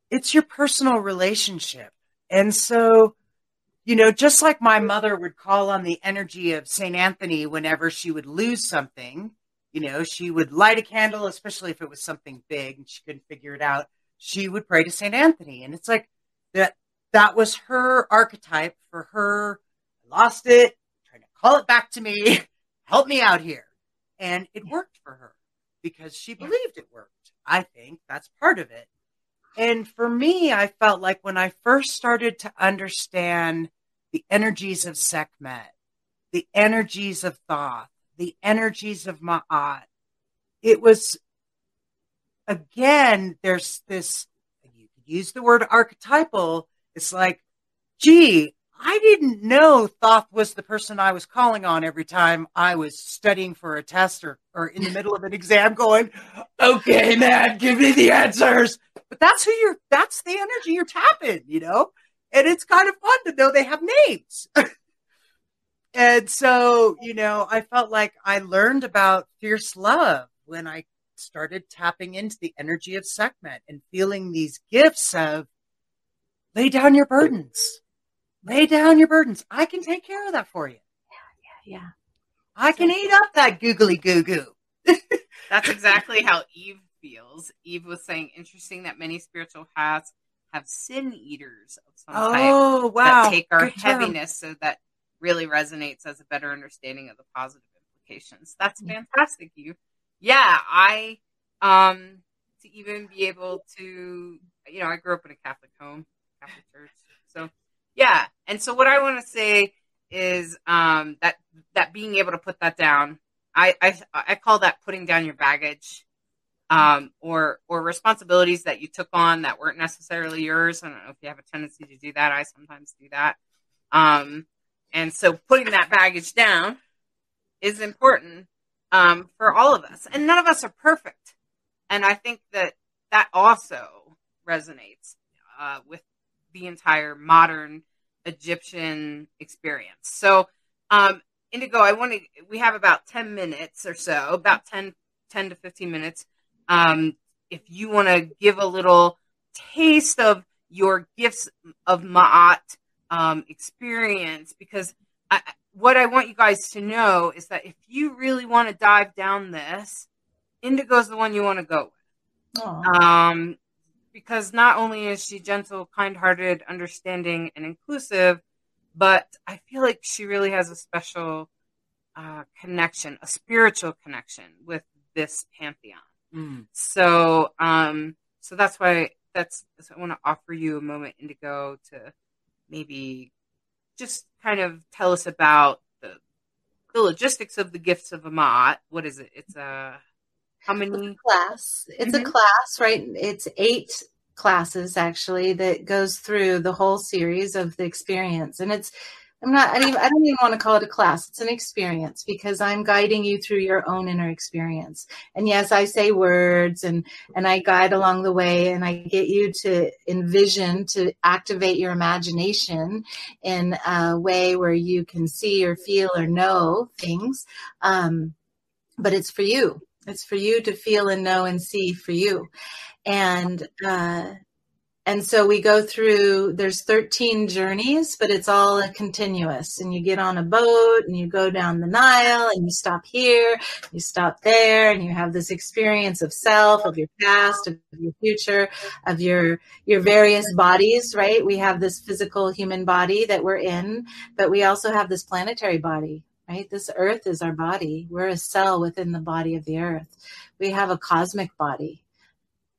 Speaker 1: It's your personal relationship, and so you know, just like my mother would call on the energy of St. Anthony whenever she would lose something, you know, she would light a candle, especially if it was something big and she couldn't figure it out. She would pray to St. Anthony. And it's like that, that was her archetype for her. I lost it, trying to call it back to me, help me out here. And it worked for her because she believed it worked. I think that's part of it. And for me, I felt like when I first started to understand the energies of Sekhmet, the energies of Thoth, the energies of Ma'at, it was, again, there's this, you could use the word archetypal. It's like, gee, I didn't know Thoth was the person I was calling on every time I was studying for a test or, or in the middle of an exam going, okay, man, give me the answers. But that's who you're, that's the energy you're tapping, you know? And it's kind of fun to know they have names. and so, you know, I felt like I learned about fierce love when I started tapping into the energy of Sekhmet and feeling these gifts of lay down your burdens. Lay down your burdens. I can take care of that for you.
Speaker 3: Yeah. Yeah, yeah.
Speaker 1: I can eat up that googly goo goo.
Speaker 2: That's exactly how Eve feels. Eve was saying, interesting that many spiritual paths have sin eaters of some type
Speaker 1: Oh, wow.
Speaker 2: that take our
Speaker 1: Good term.
Speaker 2: heaviness so that really resonates as a better understanding of the positive implications. That's fantastic, you. Yeah, I um to even be able to you know, I grew up in a Catholic home, Catholic church. So yeah. And so what I want to say is um that that being able to put that down, I I I call that putting down your baggage. Um, or or responsibilities that you took on that weren't necessarily yours. I don't know if you have a tendency to do that. I sometimes do that. Um, and so putting that baggage down is important um, for all of us. And none of us are perfect. And I think that that also resonates uh, with the entire modern Egyptian experience. So, um, Indigo, I want to, we have about 10 minutes or so, about 10, 10 to 15 minutes. Um, if you want to give a little taste of your gifts of Ma'at um, experience, because I, what I want you guys to know is that if you really want to dive down this, Indigo is the one you want to go with. Um, because not only is she gentle, kind hearted, understanding, and inclusive, but I feel like she really has a special uh, connection, a spiritual connection with this pantheon.
Speaker 1: Mm.
Speaker 2: So, um, so that's why that's, I want to offer you a moment, Indigo, to maybe just kind of tell us about the the logistics of the gifts of Ma'at. What is it? It's a how many?
Speaker 3: class. It's
Speaker 2: Mhm.
Speaker 3: a class, right? It's eight classes actually that goes through the whole series of the experience, and it's. I'm not. I don't, even, I don't even want to call it a class. It's an experience because I'm guiding you through your own inner experience. And yes, I say words and and I guide along the way, and I get you to envision to activate your imagination in a way where you can see or feel or know things. Um, but it's for you. It's for you to feel and know and see for you. And uh, and so we go through there's 13 journeys but it's all a continuous. And you get on a boat and you go down the Nile and you stop here you stop there and you have this experience of self of your past of your future of your your various bodies right? We have this physical human body that we're in but we also have this planetary body right this earth is our body we're a cell within the body of the earth we have a cosmic body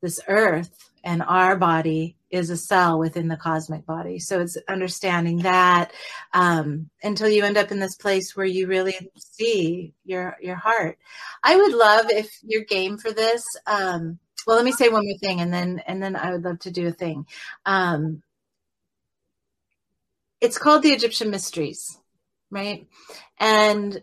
Speaker 3: this earth and our body is a cell within the cosmic body. So it's understanding that um, until you end up in this place where you really see your your heart. I would love if you're game for this. Um, well, let me say one more thing, and then and then I would love to do a thing. Um, it's called the Egyptian Mysteries, right? And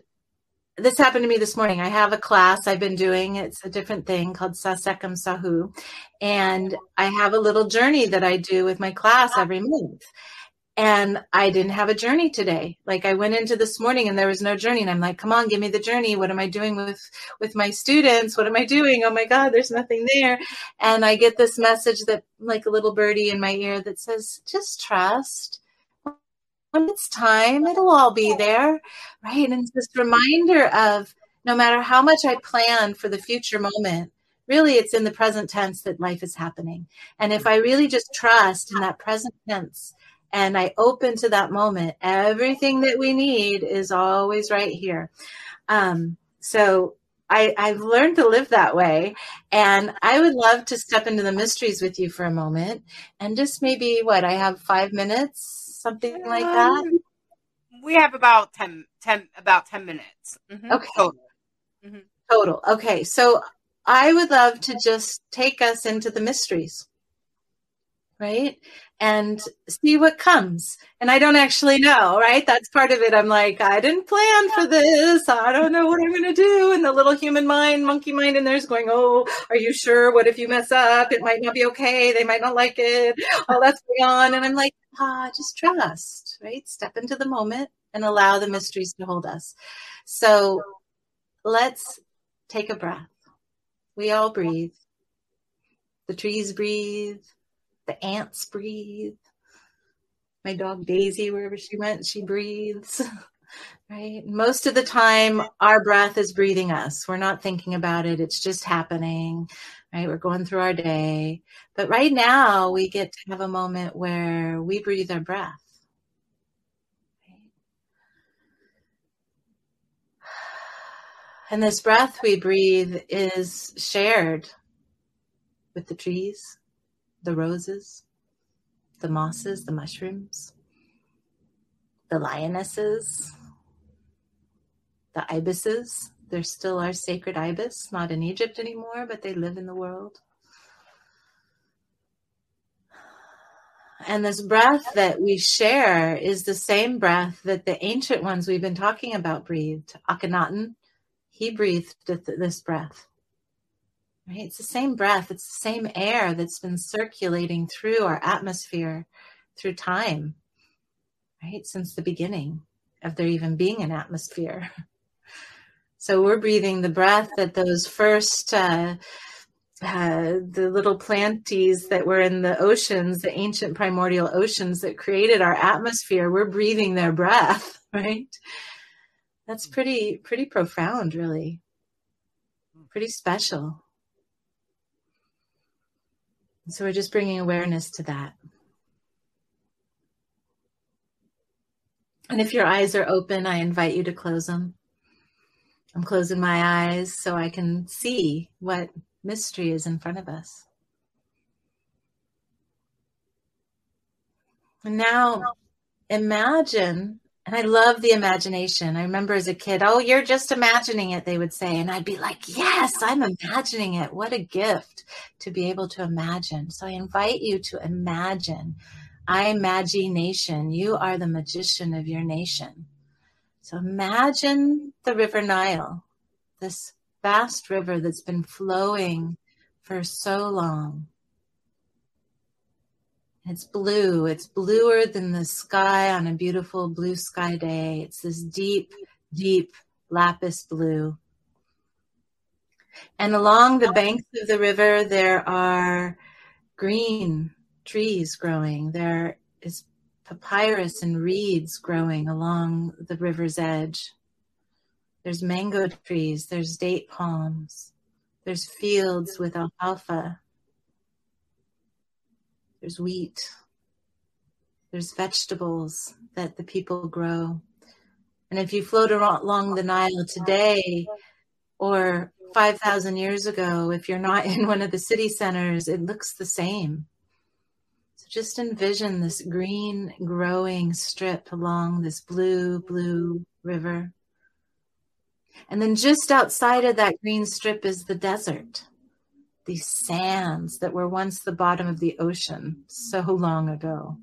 Speaker 3: this happened to me this morning. I have a class I've been doing. It's a different thing called Sa Sekhem Sahu. And I have a little journey that I do with my class every month. And I didn't have a journey today. Like I went into this morning and there was no journey. And I'm like, come on, give me the journey. What am I doing with, with my students? What am I doing? Oh my God, there's nothing there. And I get this message that like a little birdie in my ear that says, just trust when it's time, it'll all be there, right? And it's this reminder of no matter how much I plan for the future moment, really it's in the present tense that life is happening. And if I really just trust in that present tense and I open to that moment, everything that we need is always right here. Um, so I, I've learned to live that way. And I would love to step into the mysteries with you for a moment and just maybe what I have five minutes something like that?
Speaker 2: Um, We have about 10, 10 about 10 minutes. Mhm.
Speaker 3: Okay.
Speaker 2: Total.
Speaker 3: Total. Okay. So I would love to just take us into the mysteries, right? And see what comes. And I don't actually know, right? That's part of it. I'm like, I didn't plan for this. I don't know what I'm going to do. And the little human mind, monkey mind in there's going, Oh, are you sure? What if you mess up? It might not be okay. They might not like it. All that's going on. And I'm like, ah, just trust, right? Step into the moment and allow the mysteries to hold us. So let's take a breath. We all breathe. The trees breathe. The ants breathe. My dog Daisy, wherever she went, she breathes. Right? Most of the time, our breath is breathing us. We're not thinking about it. It's just happening. Right? We're going through our day. But right now, we get to have a moment where we breathe our breath. And this breath we breathe is shared with the trees, the roses, the mosses, the mushrooms, the lionesses, the ibises. They're still our sacred ibis, not in Egypt anymore, but they live in the world. And this breath that we share is the same breath that the ancient ones we've been talking about breathed. Akhenaten, he breathed this breath. Right? It's the same breath, it's the same air that's been circulating through our atmosphere through time, right? Since the beginning of there even being an atmosphere. So we're breathing the breath that those first uh, uh, the little planties that were in the oceans, the ancient primordial oceans that created our atmosphere, we're breathing their breath, right? That's pretty pretty profound, really. Pretty special. So we're just bringing awareness to that. And if your eyes are open, I invite you to close them. I'm closing my eyes so I can see what mystery is in front of us. And now imagine, and I love the imagination. I remember as a kid, oh, you're just imagining it, they would say. And I'd be like, yes, I'm imagining it. What a gift to be able to imagine. So I invite you to imagine. I imagination. You are the magician of your nation. So imagine the River Nile, this vast river that's been flowing for so long. It's blue. It's bluer than the sky on a beautiful blue sky day. It's this deep, deep lapis blue. And along the banks of the river, there are green trees growing. There is papyrus and reeds growing along the river's edge. There's mango trees, there's date palms, there's fields with alfalfa, there's wheat, there's vegetables that the people grow. And if you float along the Nile today or 5,000 years ago, if you're not in one of the city centers, it looks the same. So just envision this green growing strip along this blue, blue river. And then just outside of that green strip is the desert. These sands that were once the bottom of the ocean so long ago.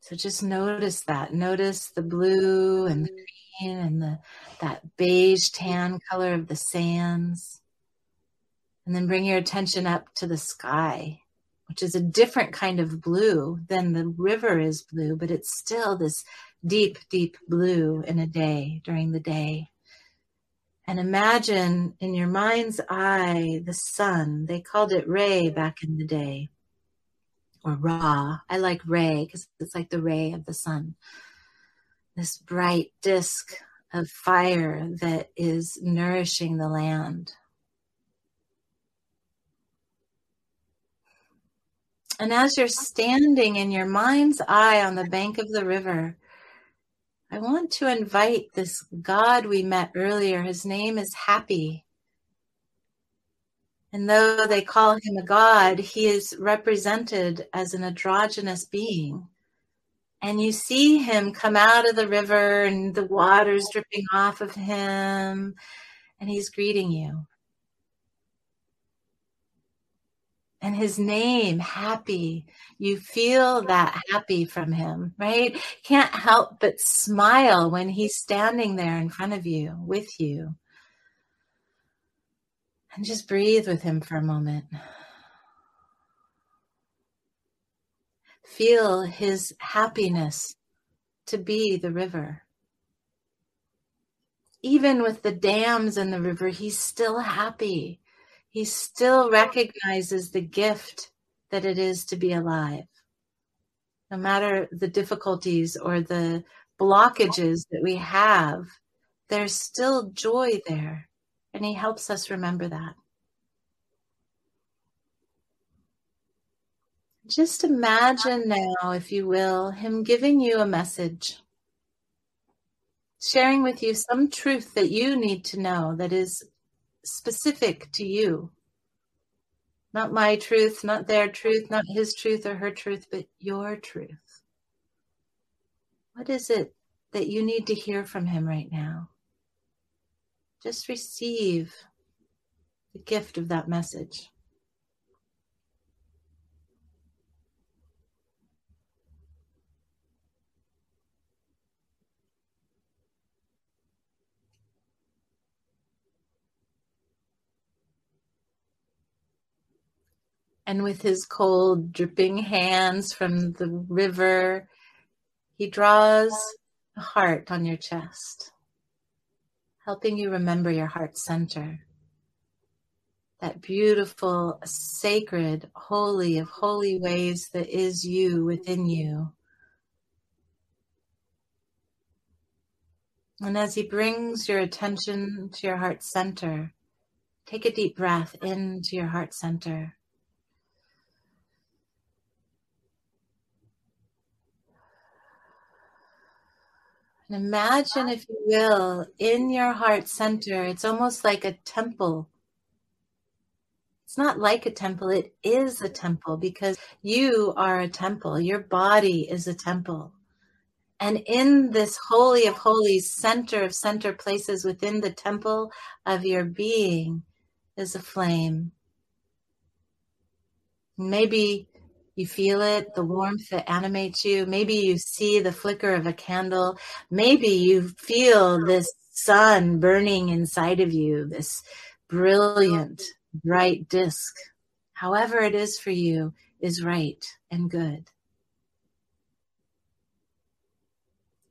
Speaker 3: So just notice that. Notice the blue and the green and the that beige tan color of the sands. And then bring your attention up to the sky, which is a different kind of blue than the river is blue, but it's still this deep, deep blue in a day during the day. And imagine in your mind's eye the sun. They called it ray back in the day, or Ra. I like ray because it's like the ray of the sun. This bright disk of fire that is nourishing the land. And as you're standing in your mind's eye on the bank of the river, I want to invite this God we met earlier. His name is Hapi. And though they call him a God, he is represented as an androgynous being. And you see him come out of the river and the water's dripping off of him, and he's greeting you. And his name Hapi. You feel that happy from him right? Can't help but smile when he's standing there in front of you with you. And just breathe with him for a moment. Feel his happiness to be the river. Even with the dams in the river he's still happy he still recognizes the gift that it is to be alive. No matter the difficulties or the blockages that we have, there's still joy there. And he helps us remember that. Just imagine now, if you will, him giving you a message, sharing with you some truth that you need to know that is specific to you. Not my truth, not their truth, not his truth or her truth, but your truth. What is it that you need to hear from him right now? Just receive the gift of that message. And with his cold, dripping hands from the river, he draws a heart on your chest, helping you remember your heart center. That beautiful, sacred, holy of holy ways that is you within you. And as he brings your attention to your heart center, take a deep breath into your heart center. And imagine, if you will, in your heart center, it's almost like a temple. It's not like a temple, it is a temple because you are a temple. Your body is a temple. And in this holy of holies, center of center places within the temple of your being is a flame. Maybe you feel it, the warmth that animates you. Maybe you see the flicker of a candle. Maybe you feel this sun burning inside of you, this brilliant, bright disk. However, it is for you is right and good.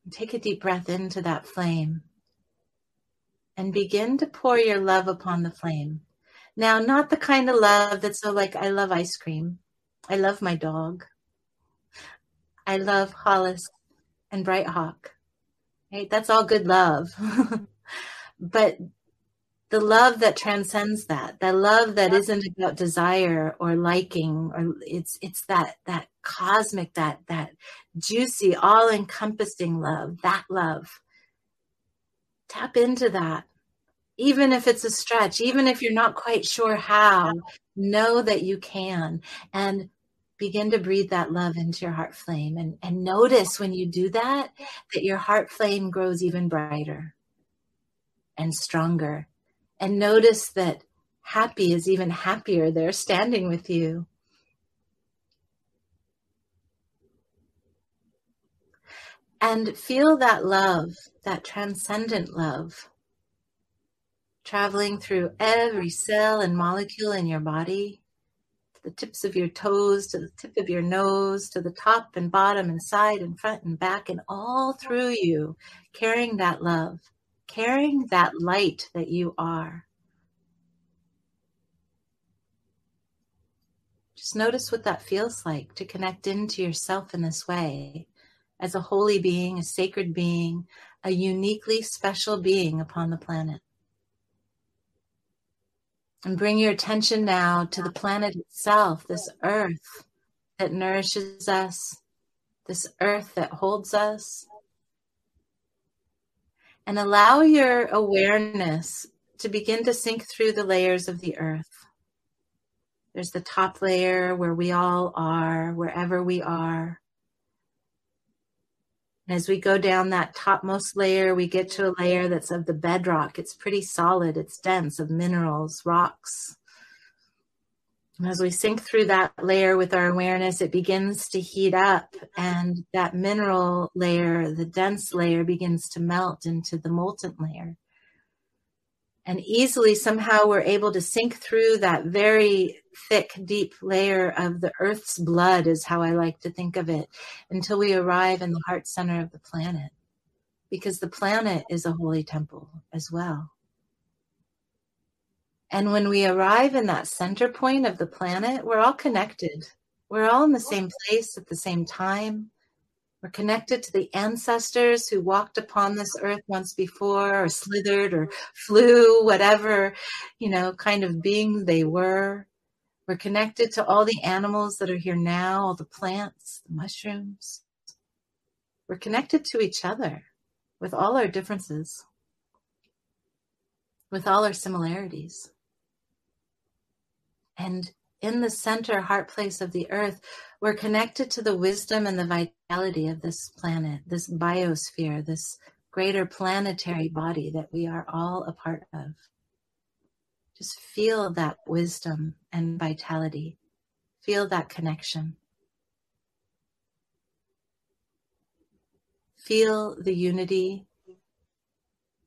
Speaker 3: Take a deep breath into that flame and begin to pour your love upon the flame. Now, not the kind of love that's so like, I love ice cream I love my dog. I love Hollis and Brighthawk. Right? That's all good love. but the love that transcends that, that love that isn't about desire or liking, or it's it's that that cosmic, that that juicy, all-encompassing love, that love. Tap into that even if it's a stretch, even if you're not quite sure how, know that you can and begin to breathe that love into your heart flame. And, and notice when you do that, that your heart flame grows even brighter and stronger. And notice that Hapi is even happier there standing with you. And feel that love, that transcendent love traveling through every cell and molecule in your body, the tips of your toes, to the tip of your nose, to the top and bottom and side and front and back, and all through you, carrying that love, carrying that light that you are. Just notice what that feels like to connect into yourself in this way as a holy being, a sacred being, a uniquely special being upon the planet. And bring your attention now to the planet itself, this earth that nourishes us, this earth that holds us. And allow your awareness to begin to sink through the layers of the earth. There's the top layer where we all are, wherever we are. And as we go down that topmost layer, we get to a layer that's of the bedrock. It's pretty solid, it's dense of minerals, rocks. And as we sink through that layer with our awareness, it begins to heat up, and that mineral layer, the dense layer, begins to melt into the molten layer and easily somehow we're able to sink through that very thick, deep layer of the Earth's blood, is how I like to think of it, until we arrive in the heart center of the planet. Because the planet is a holy temple as well. And when we arrive in that center point of the planet, we're all connected. We're all in the same place at the same time. We're connected to the ancestors who walked upon this earth once before, or slithered, or flew, whatever, you know, kind of being they were. We're connected to all the animals that are here now, all the plants, the mushrooms. We're connected to each other with all our differences, with all our similarities. And in the center heart place of the earth, we're connected to the wisdom and the vitality of this planet, this biosphere, this greater planetary body that we are all a part of. Just feel that wisdom and vitality. Feel that connection. Feel the unity,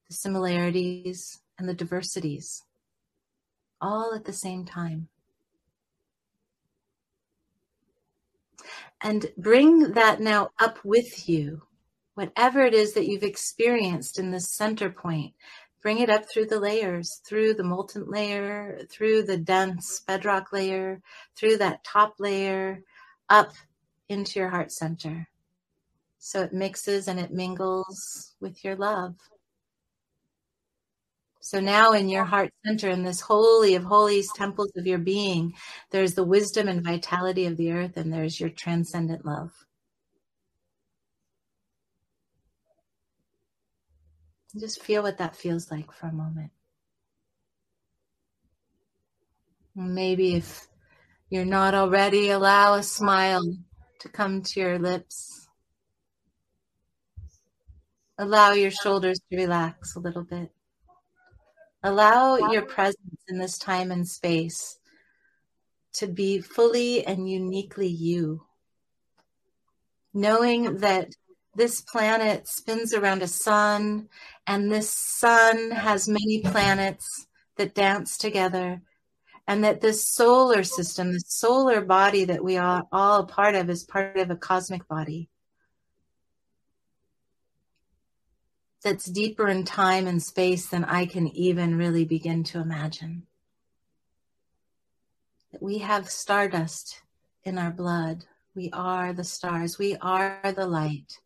Speaker 3: the similarities, and the diversities all at the same time. And bring that now up with you. Whatever it is that you've experienced in this center point, bring it up through the layers, through the molten layer, through the dense bedrock layer, through that top layer, up into your heart center. So it mixes and it mingles with your love. So now in your heart center, in this holy of holies, temples of your being, there's the wisdom and vitality of the earth, and there's your transcendent love. Just feel what that feels like for a moment. Maybe if you're not already, allow a smile to come to your lips. Allow your shoulders to relax a little bit. Allow your presence in this time and space to be fully and uniquely you. Knowing that this planet spins around a sun, and this sun has many planets that dance together, and that this solar system, the solar body that we are all a part of, is part of a cosmic body. That's deeper in time and space than I can even really begin to imagine. That we have stardust in our blood. We are the stars. We are the light.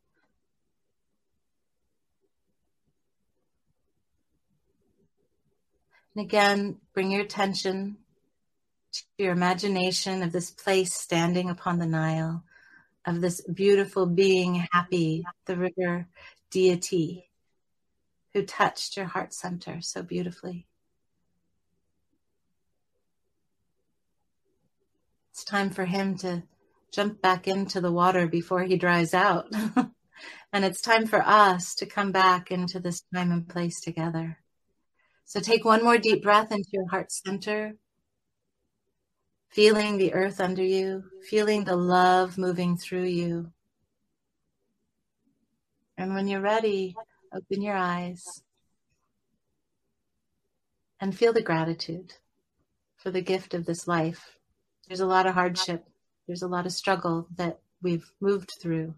Speaker 3: And again, bring your attention to your imagination of this place standing upon the Nile, of this beautiful being, Hapi, the river deity who touched your heart center so beautifully. It's time for him to jump back into the water before he dries out. and it's time for us to come back into this time and place together. So take one more deep breath into your heart center, feeling the earth under you, feeling the love moving through you. And when you're ready, open your eyes and feel the gratitude for the gift of this life. There's a lot of hardship, there's a lot of struggle that we've moved through.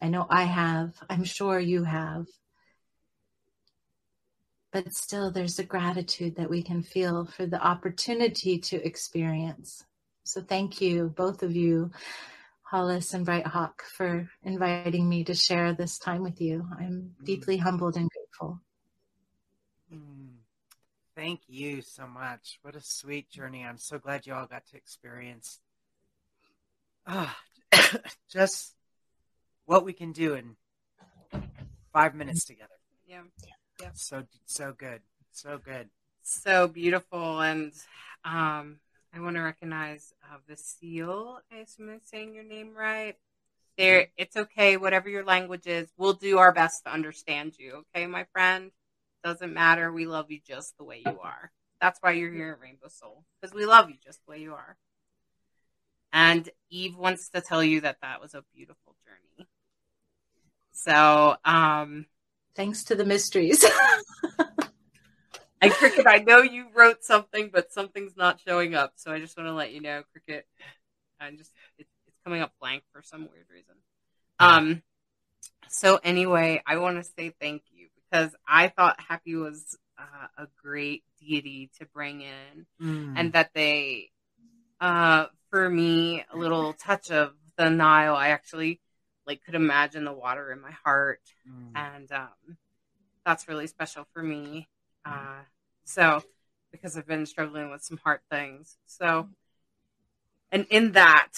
Speaker 3: I know I have, I'm sure you have. But still, there's a gratitude that we can feel for the opportunity to experience. So, thank you, both of you, Hollis and Brighthawk, for inviting me to share this time with you. I'm deeply humbled and grateful.
Speaker 4: Mm. Thank you so much. What a sweet journey. I'm so glad you all got to experience ah, just what we can do in five minutes together.
Speaker 2: Yeah.
Speaker 4: So so good. So good.
Speaker 2: So beautiful. And um, I want to recognize uh, the seal. I assume I'm saying your name right. There, it's okay, whatever your language is. We'll do our best to understand you. Okay, my friend. Doesn't matter. We love you just the way you are. That's why you're here at Rainbow Soul because we love you just the way you are. And Eve wants to tell you that that was a beautiful journey. So, um,
Speaker 3: Thanks to the mysteries.
Speaker 2: and Cricket, I know you wrote something, but something's not showing up. So I just want to let you know, Cricket, I'm just it, it's coming up blank for some weird reason. Um. So anyway, I want to say thank you because I thought Hapi was uh, a great deity to bring in,
Speaker 4: Mm.
Speaker 2: and that they, uh, for me, a little touch of the Nile. I actually like could imagine the water in my heart
Speaker 4: Mm.
Speaker 2: and um, that's really special for me. Uh, so, because I've been struggling with some heart things. So, and in that,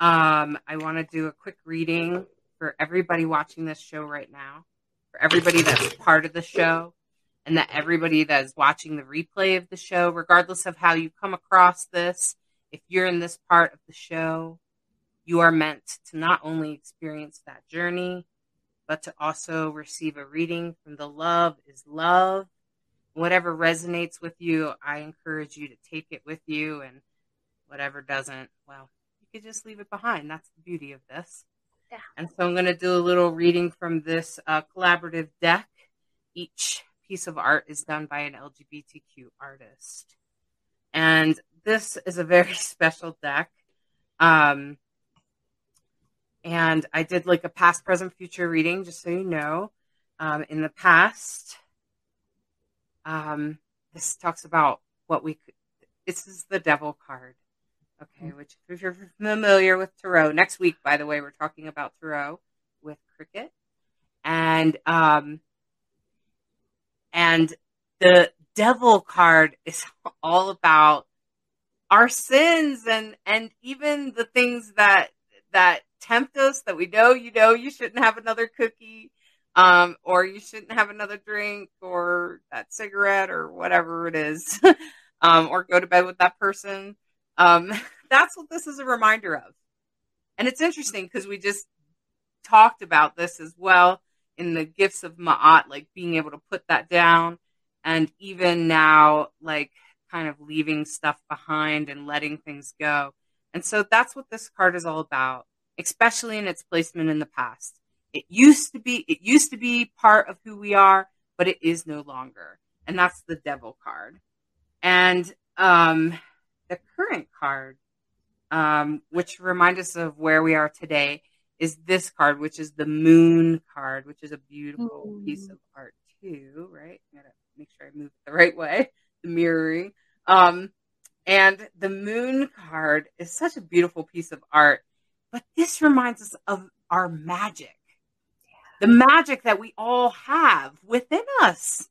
Speaker 2: um, I want to do a quick reading for everybody watching this show right now, for everybody that's part of the show, and that everybody that is watching the replay of the show, regardless of how you come across this, if you're in this part of the show, you are meant to not only experience that journey, but to also receive a reading from the Love is Love. Whatever resonates with you, I encourage you to take it with you, and whatever doesn't, well, you could just leave it behind. That's the beauty of this.
Speaker 3: Yeah.
Speaker 2: And so I'm going to do a little reading from this uh, collaborative deck. Each piece of art is done by an LGBTQ artist. And this is a very special deck. Um, and I did like a past, present, future reading, just so you know. Um, in the past, um, this talks about what we could. This is the devil card. Okay, which if you're familiar with tarot, next week, by the way, we're talking about tarot with Cricket, and um, and the devil card is all about our sins and and even the things that that tempt us that we know you know you shouldn't have another cookie um or you shouldn't have another drink or that cigarette or whatever it is. Um or go to bed with that person. Um that's what this is a reminder of. And it's interesting because we just talked about this as well in the gifts of Ma'at like being able to put that down and even now like kind of leaving stuff behind and letting things go. And so that's what this card is all about especially in its placement in the past. It used to be it used to be part of who we are, but it is no longer. And that's the devil card. And um the current card um which reminds us of where we are today is this card which is the moon card, which is a beautiful
Speaker 3: Mm.
Speaker 2: piece of art too, right? I gotta make sure I move it the right way. The mirroring. Um and the moon card is such a beautiful piece of art but this reminds us of our magic. The magic that we all have within us.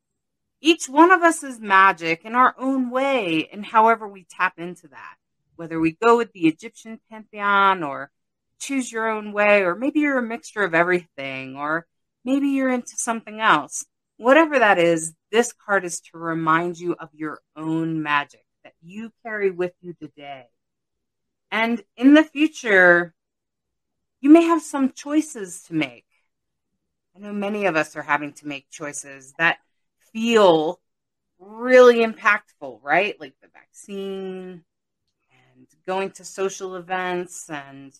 Speaker 2: Each one of us is magic in our own way, and however we tap into that, whether we go with the Egyptian pantheon or choose your own way, or maybe you're a mixture of everything, or maybe you're into something else. whatever that is, this card is to remind you of your own magic that you carry with you today. And in the future, you may have some choices to make. I know many of us are having to make choices that feel really impactful, right? Like the vaccine and going to social events, and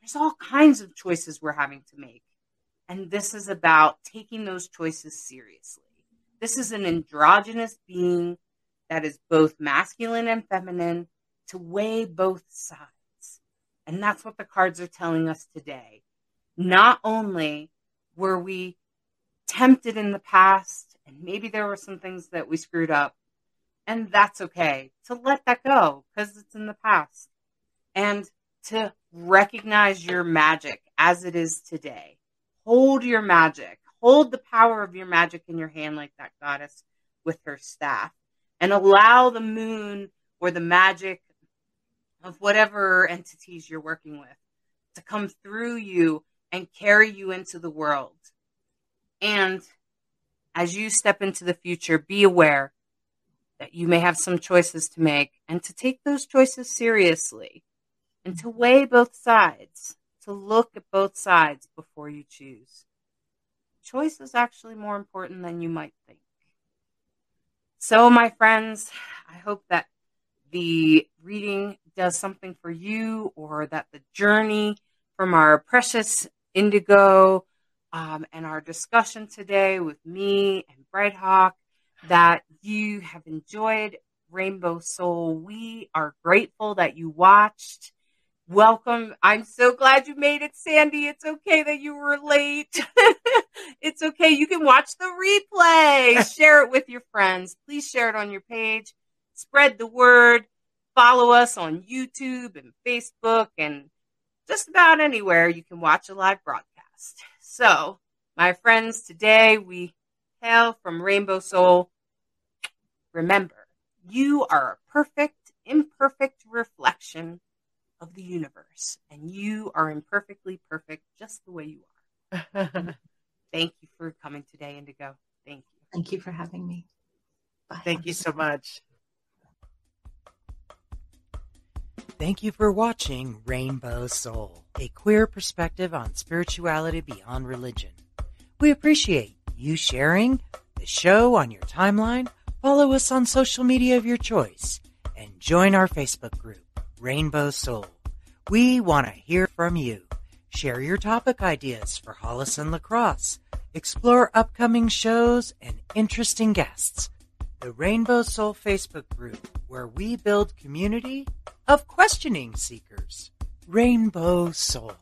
Speaker 2: there's all kinds of choices we're having to make. And this is about taking those choices seriously. This is an androgynous being that is both masculine and feminine to weigh both sides. And that's what the cards are telling us today. Not only were we tempted in the past, and maybe there were some things that we screwed up, and that's okay to let that go because it's in the past. And to recognize your magic as it is today. Hold your magic. Hold the power of your magic in your hand like that goddess with her staff. And allow the moon or the magic of whatever entities you're working with to come through you and carry you into the world. And as you step into the future, be aware that you may have some choices to make and to take those choices seriously and to weigh both sides, to look at both sides before you choose. Choice is actually more important than you might think. So, my friends, I hope that the reading does something for you or that the journey from our precious Indigo um, and our discussion today with me and Brighthawk that you have enjoyed Rainbow Soul. We are grateful that you watched. Welcome. I'm so glad you made it, Sandy. It's okay that you were late. it's okay. You can watch the replay. share it with your friends. Please share it on your page. Spread the word. Follow us on YouTube and Facebook and just about anywhere you can watch a live broadcast. So, my friends, today we hail from Rainbow Soul. Remember, you are a perfect, imperfect reflection of the universe, and you are imperfectly perfect just the way you are. Thank you for coming today, Indigo. Thank you.
Speaker 3: Thank you for having me. Bye.
Speaker 4: Thank you so much.
Speaker 1: Thank you for watching Rainbow Soul, a queer perspective on spirituality beyond religion. We appreciate you sharing the show on your timeline, follow us on social media of your choice, and join our Facebook group, Rainbow Soul. We want to hear from you. Share your topic ideas for Hollis and Lacrosse. Explore upcoming shows and interesting guests. The Rainbow Soul Facebook group, where we build community of questioning seekers. Rainbow Soul,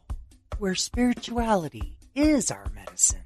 Speaker 1: where spirituality is our medicine.